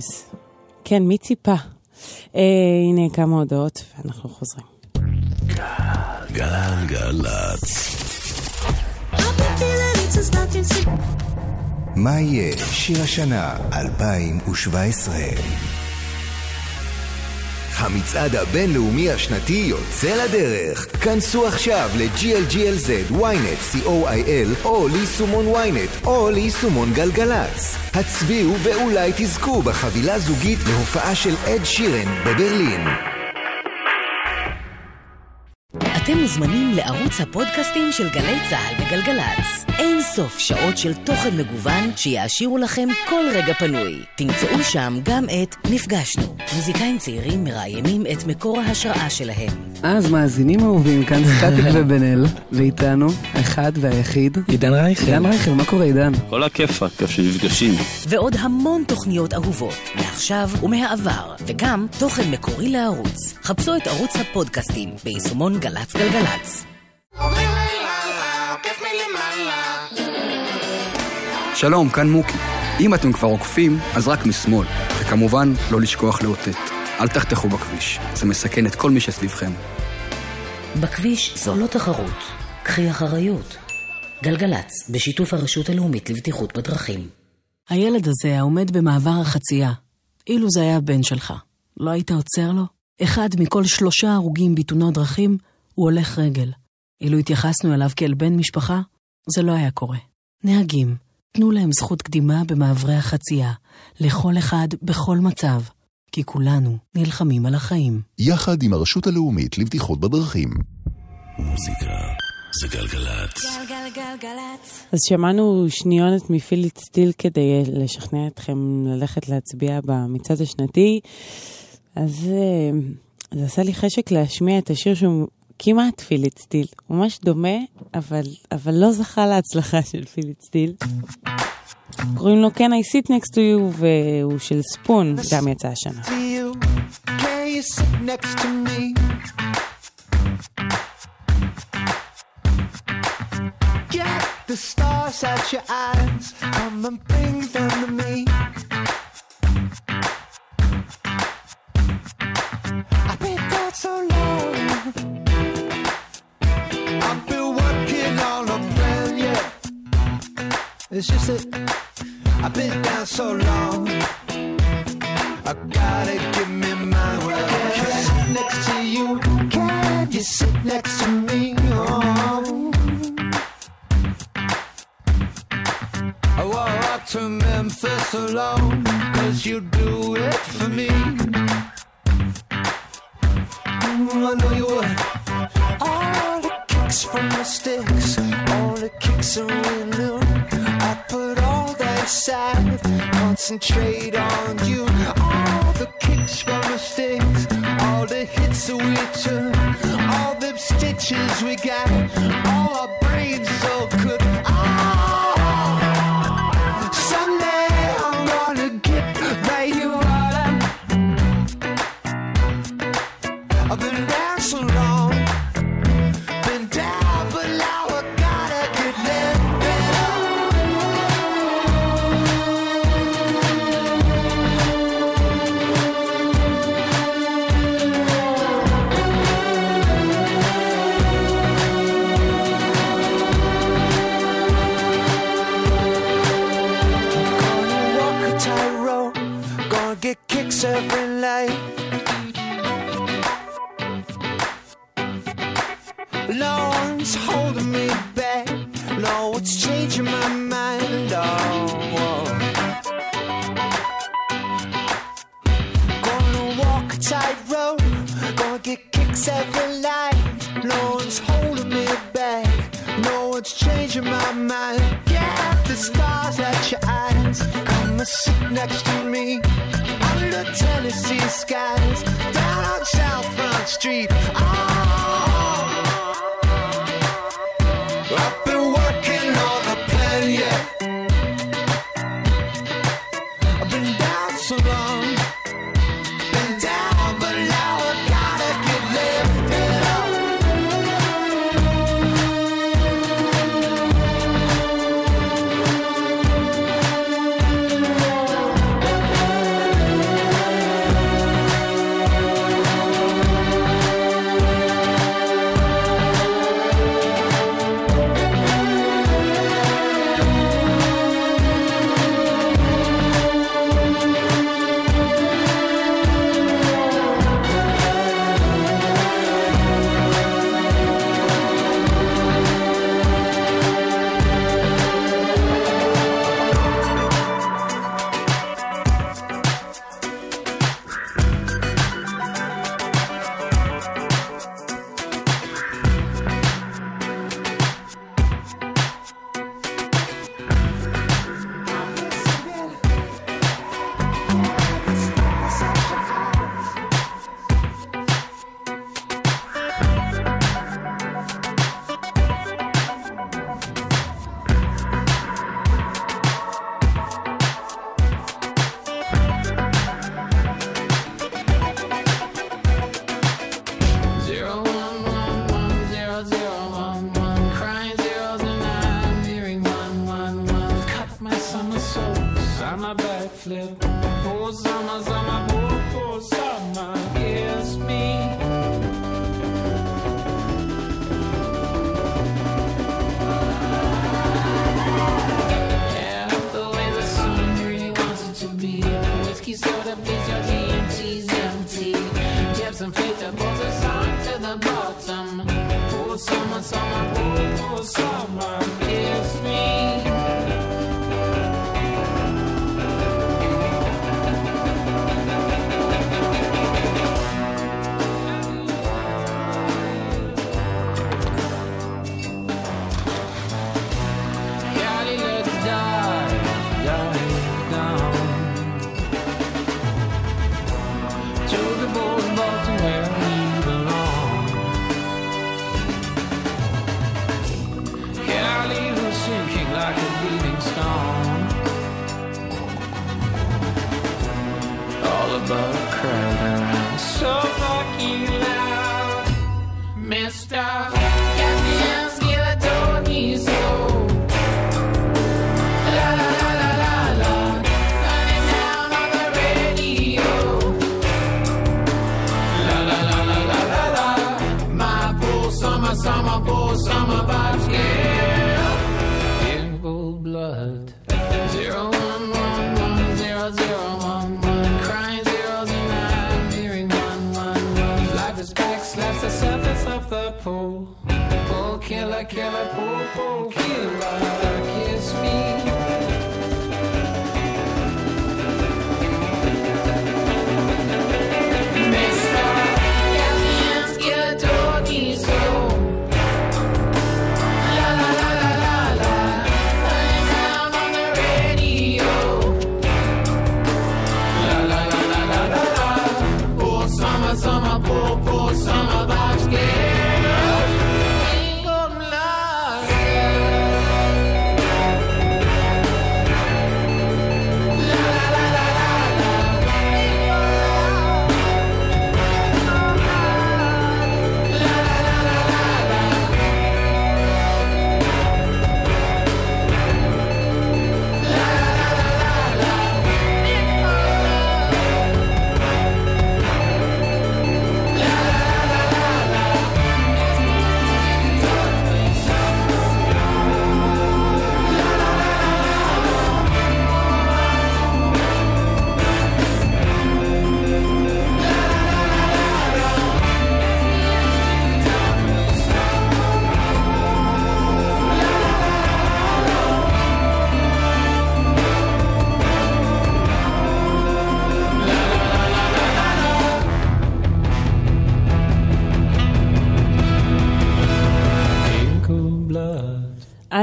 Speaker 7: times.
Speaker 5: כן, מי ציפה? אה, הנה כמה הודעות, ואנחנו חוזרים.
Speaker 1: גלגלצ.
Speaker 10: מה יהיה שיר השנה 2017? המצעד הבינלאומי השנתי יוצא לדרך. כנסו עכשיו ל-GLGLZ, ynet, co.il, או ליישומון ynet, או ליישומון גלגלצ. הצביעו ואולי תזכו בחבילה זוגית להופעה של אד שירן בברלין.
Speaker 30: אתם מוזמנים לערוץ הפודקאסטים של גלי צה"ל וגלגלצ. אין סוף שעות של תוכן מגוון שיעשירו לכם כל רגע פנוי. תמצאו שם גם את נפגשנו. מוזיקאים צעירים מראיינים את מקור ההשראה שלהם.
Speaker 31: אז מאזינים אהובים, כאן סטטיק ובן אל, ואיתנו האחד והיחיד.
Speaker 32: עידן רייכל.
Speaker 31: עידן רייכל, מה קורה עידן?
Speaker 32: כל הכיפאק, כיף שנפגשים.
Speaker 30: ועוד המון תוכניות אהובות, מעכשיו ומהעבר, וגם תוכן מקורי לערוץ. חפשו את ערוץ הפודקאסטים ביישומון גל"צ גלגלצ.
Speaker 33: שלום, כאן מוקי. אם אתם כבר עוקפים, אז רק משמאל. וכמובן, לא לשכוח לאותת. אל תחתכו בכביש, זה מסכן את כל מי שסביבכם.
Speaker 30: בכביש זו לא תחרות, קחי אחריות. גלגלצ, בשיתוף הרשות הלאומית לבטיחות בדרכים.
Speaker 3: הילד הזה העומד במעבר החצייה. אילו זה היה הבן שלך, לא היית עוצר לו? אחד מכל שלושה הרוגים בתאונות דרכים הוא הולך רגל. אילו התייחסנו אליו כאל בן משפחה, זה לא היה קורה. נהגים, תנו להם זכות קדימה במעברי החצייה, לכל אחד בכל מצב, כי כולנו נלחמים על החיים.
Speaker 12: יחד עם הרשות הלאומית לבטיחות בדרכים.
Speaker 1: מוזיקה זה גלגלצ.
Speaker 5: אז שמענו שניונת מפיליט סטיל כדי לשכנע אתכם ללכת להצביע במצעד השנתי. אז אה, זה עשה לי חשק להשמיע את השיר שהוא כמעט פיליט סטיל. הוא ממש דומה, אבל, אבל לא זכה להצלחה של פיליט סטיל. קוראים לו Can I sit next to you, והוא של ספון, גם יצא השנה.
Speaker 7: the stars out your eyes, come and bring them to me. I've been so long. I've been working on a plan, yeah. It's just that I've been down so long. I gotta give me my way. Can I sit next to you? Can you sit next to me? Oh. I walk to Memphis alone, cause you do it for me. Mm, I know you would. From the all the kicks are in. I put all that aside, concentrate on you. All the kicks from the sticks, all the hits that we took, all the stitches we got, all our Tennessee skies, down on South Front Street. Oh,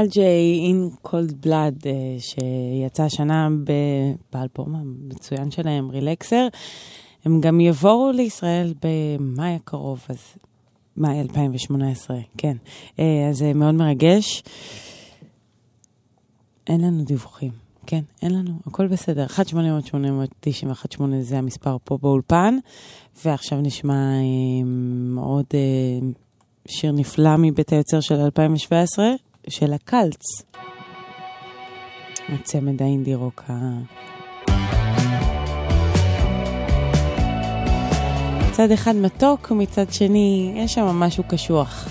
Speaker 5: אלג'יי אין קולד בלאד, שיצא השנה באלבום המצוין שלהם, רילקסר. הם גם יבואו לישראל במאי הקרוב, אז מאי 2018, כן. אה, אז זה מאוד מרגש. אין לנו דיווחים, כן, אין לנו, הכל בסדר. 1-800-891-8 זה המספר פה באולפן, ועכשיו נשמע אה, עוד שיר נפלא מבית היוצר של 2017. של הקלץ. הצמד האינדי רוק ה... מצד אחד מתוק, מצד שני יש שם משהו קשוח.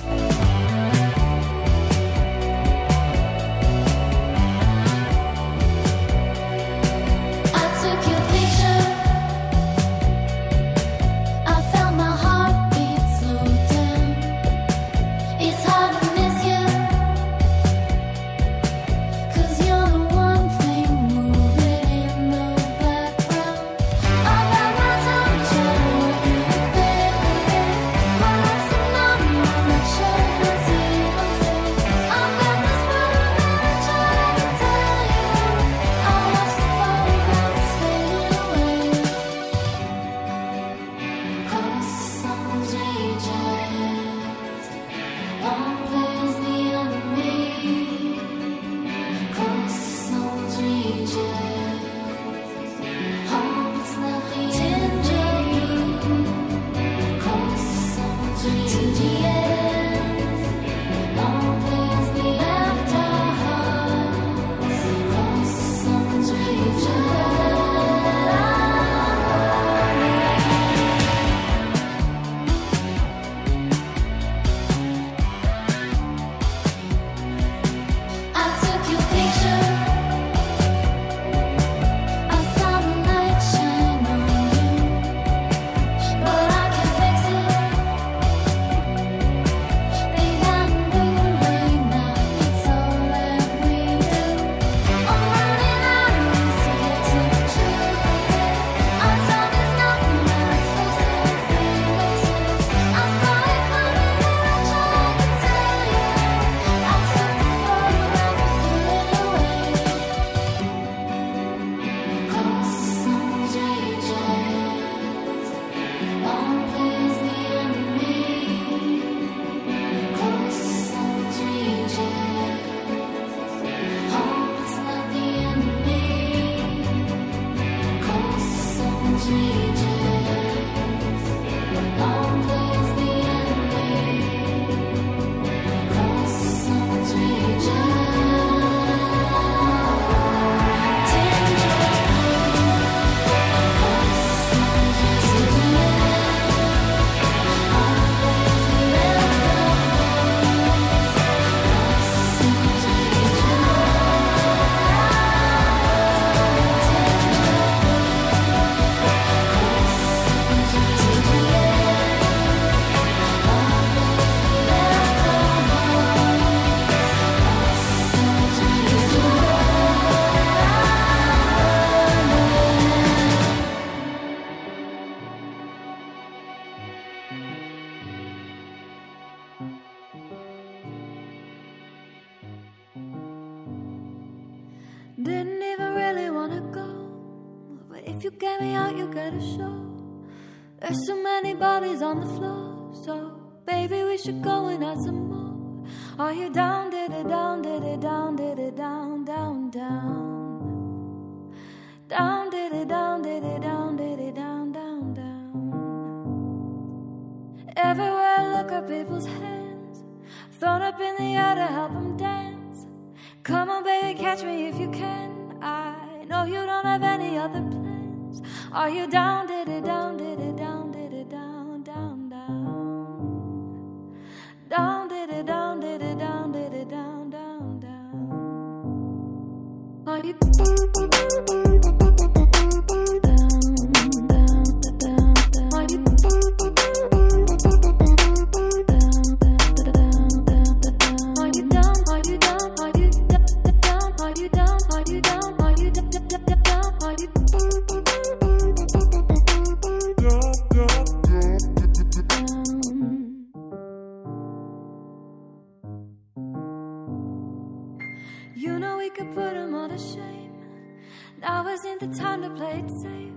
Speaker 18: Time to play it safe.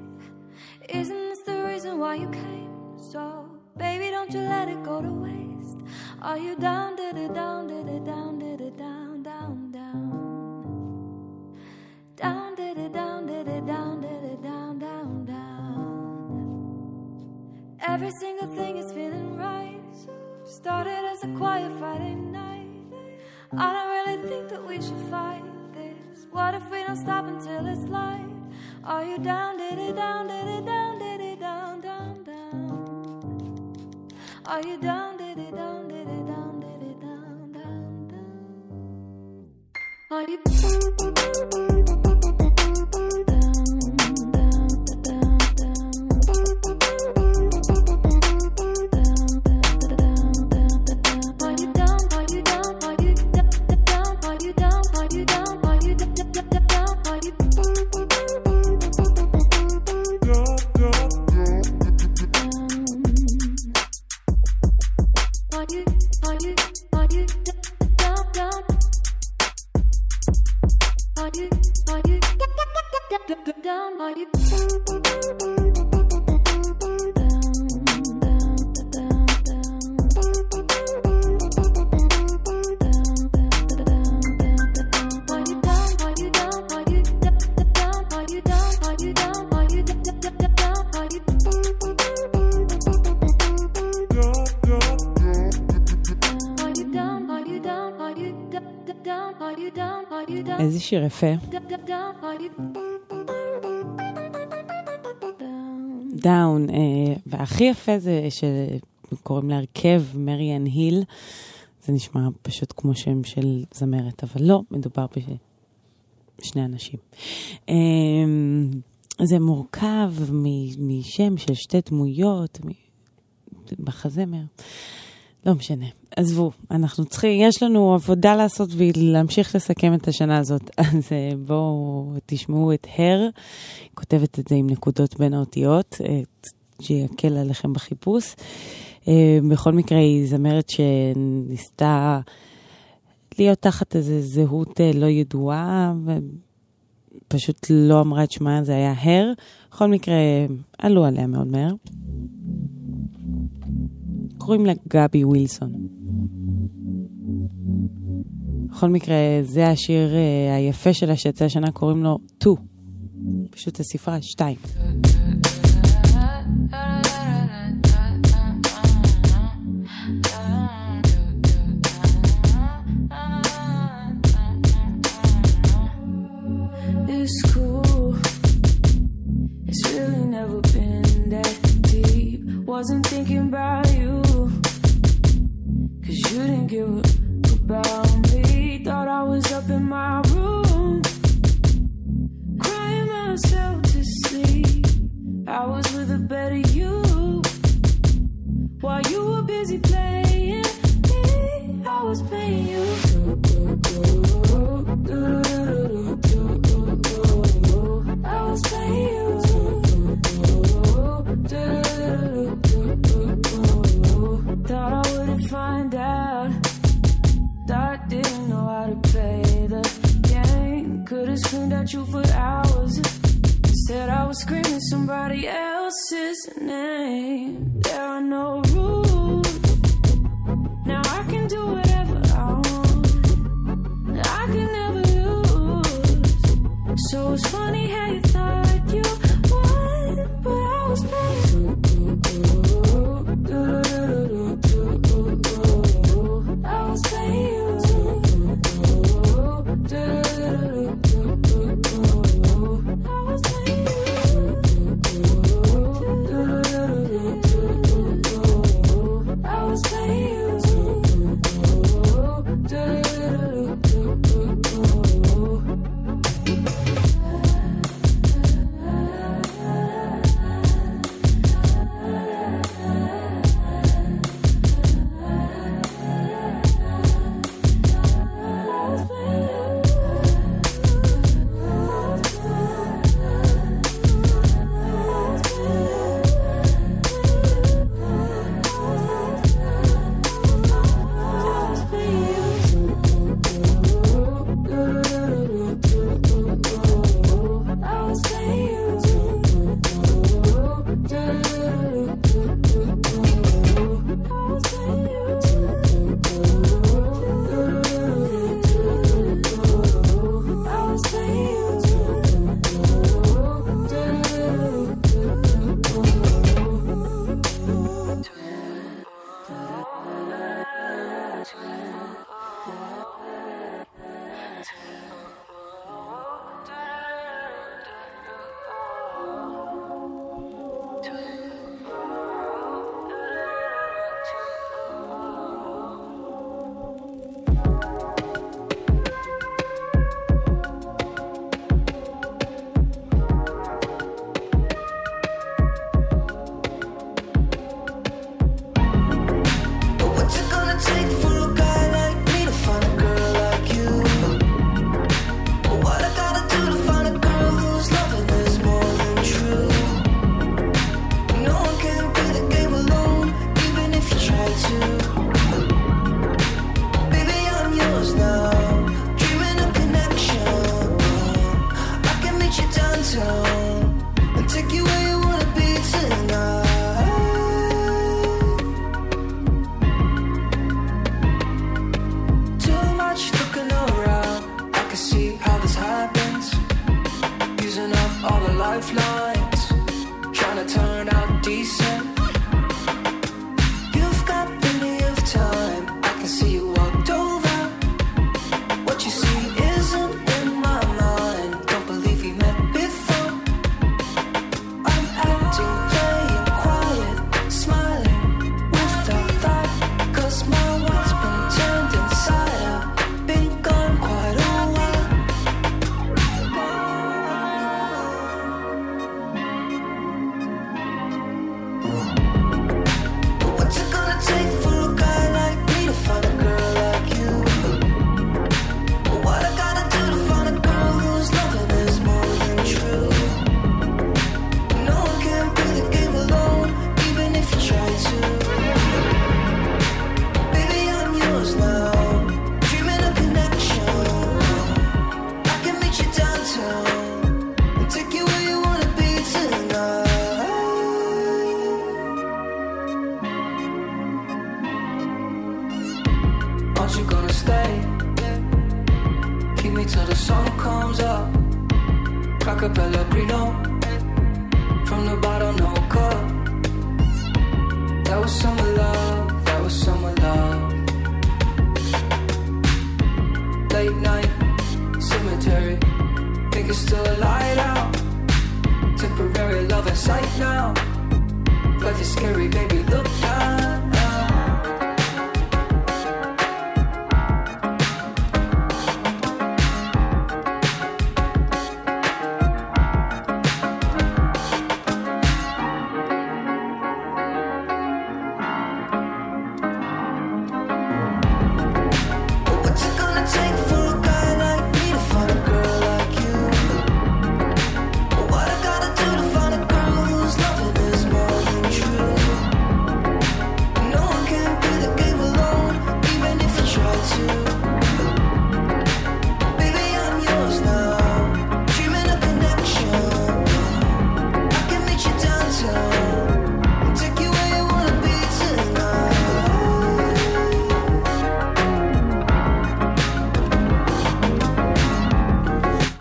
Speaker 18: Isn't this the reason why you came? So, baby, don't you let it go to waste. Are you down, did it down, did it down, did it down, down, down? Down, did it down, did it down, did it down, down, down. Every single thing is feeling right. Started as a quiet Friday night. I don't really think that we should fight this. What if we don't stop until it's light? Are you down, did it down, did it down, did it down, down, down? Are you down, did it down, did it down, did it down, down, down? Are you
Speaker 5: איזה שיר יפה. דאון, אה, והכי יפה זה שקוראים להרכב מריאן היל. זה נשמע פשוט כמו שם של זמרת, אבל לא, מדובר בשני אנשים. אה, זה מורכב משם של שתי דמויות, מחזמר. לא משנה, עזבו, אנחנו צריכים, יש לנו עבודה לעשות ולהמשיך לסכם את השנה הזאת. אז אה, בואו תשמעו את הר, היא כותבת את זה עם נקודות בין האותיות, אה, שיקל עליכם בחיפוש. אה, בכל מקרה, היא זמרת שניסתה להיות תחת איזו זהות לא ידועה, ופשוט לא אמרה את שמה, זה היה הר. בכל מקרה, עלו עליה מאוד מהר. קוראים לה גבי ווילסון. בכל מקרה, זה השיר אה, היפה שלה שיצא השנה, קוראים לו 2. פשוט הספרה 2.
Speaker 7: wasn't thinking about you Cause you didn't give up about me. Thought I was up in my room, crying myself to sleep. I was with a better you while you were busy playing me. I was playing you. I was playing screamed at you for hours. Said I was screaming somebody else's name. There are no rules. Now I can do whatever I want. I can never lose. So it's funny how you.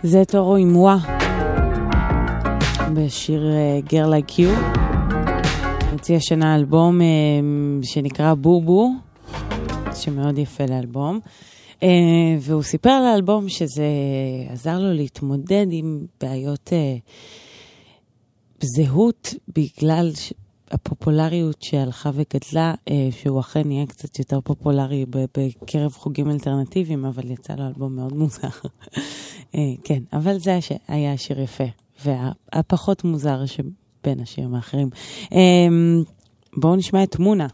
Speaker 5: זה תורו עם וואה, בשיר Girl Like You. הוציא השנה אלבום אה, שנקרא בובו, שמאוד יפה לאלבום. אה, והוא סיפר על האלבום שזה עזר לו להתמודד עם בעיות אה, זהות בגלל הפופולריות שהלכה וגדלה, אה, שהוא אכן נהיה קצת יותר פופולרי בקרב חוגים אלטרנטיביים, אבל יצא לו אלבום מאוד מוזר. אה, כן, אבל זה היה שיר יפה, והפחות מוזר שבין השירים האחרים. אה, בואו נשמע את מונה.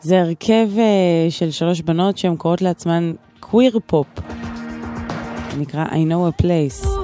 Speaker 5: זה הרכב אה, של שלוש בנות שהן קוראות לעצמן קוויר פופ. נקרא I know a place.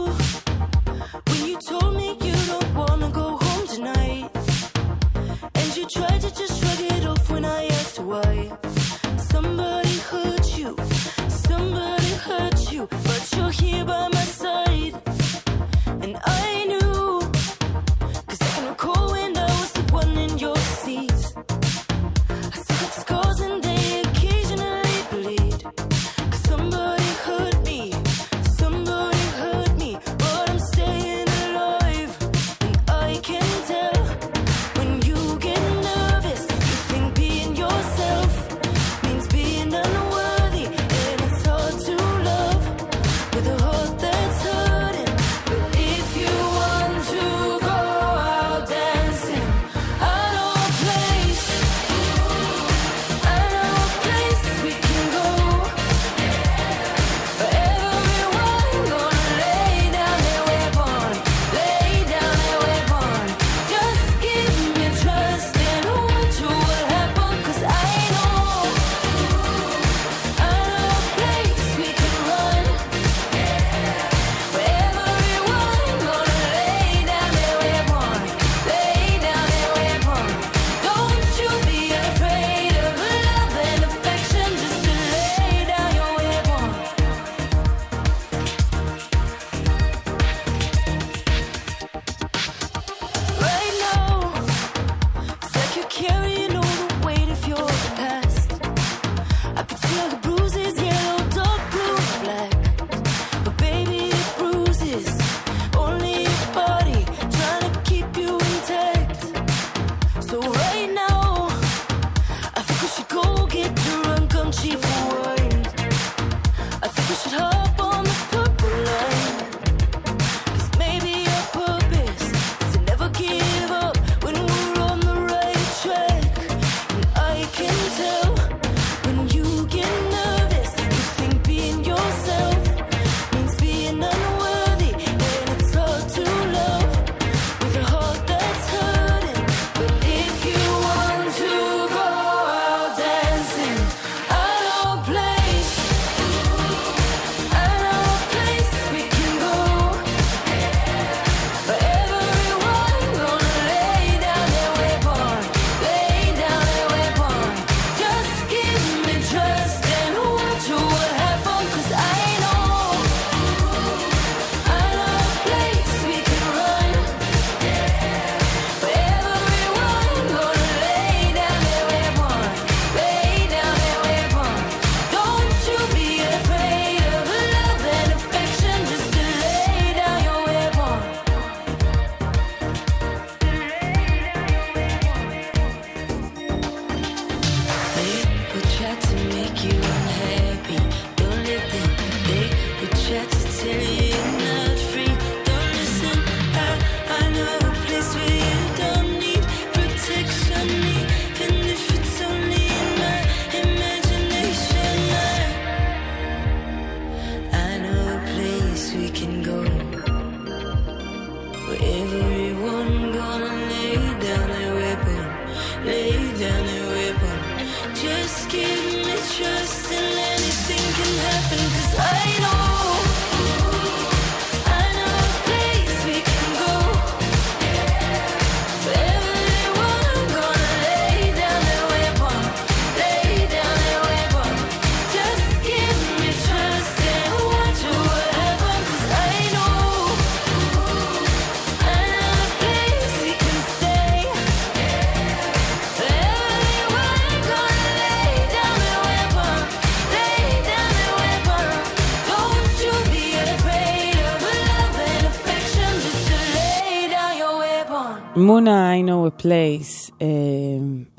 Speaker 5: Place, אה,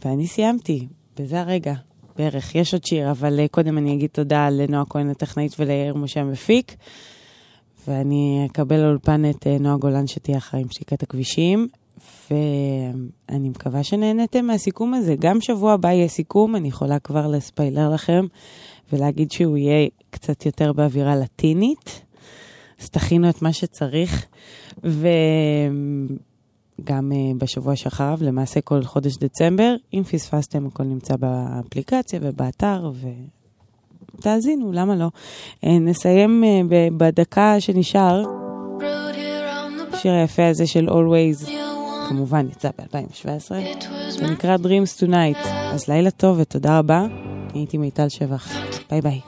Speaker 5: ואני סיימתי, בזה הרגע, בערך. יש עוד שיר, אבל אה, קודם אני אגיד תודה לנועה כהן הטכנאית וליאיר משה המפיק, ואני אקבל לאולפן את אה, נועה גולן שתהיה אחראי עם שתיקת הכבישים, ואני מקווה שנהנתם מהסיכום הזה. גם שבוע הבא יהיה סיכום, אני יכולה כבר לספיילר לכם ולהגיד שהוא יהיה קצת יותר באווירה לטינית. אז תכינו את מה שצריך. ו... גם uh, בשבוע שאחריו, למעשה כל חודש דצמבר. אם פספסתם, הכל נמצא באפליקציה ובאתר, ותאזינו, למה לא? Uh, נסיים uh, בדקה שנשאר, השיר היפה הזה של Always, כמובן יצא ב-2017, זה נקרא Dreams Tonight. אז לילה טוב ותודה רבה, אני הייתי מיטל שבח, ביי ביי.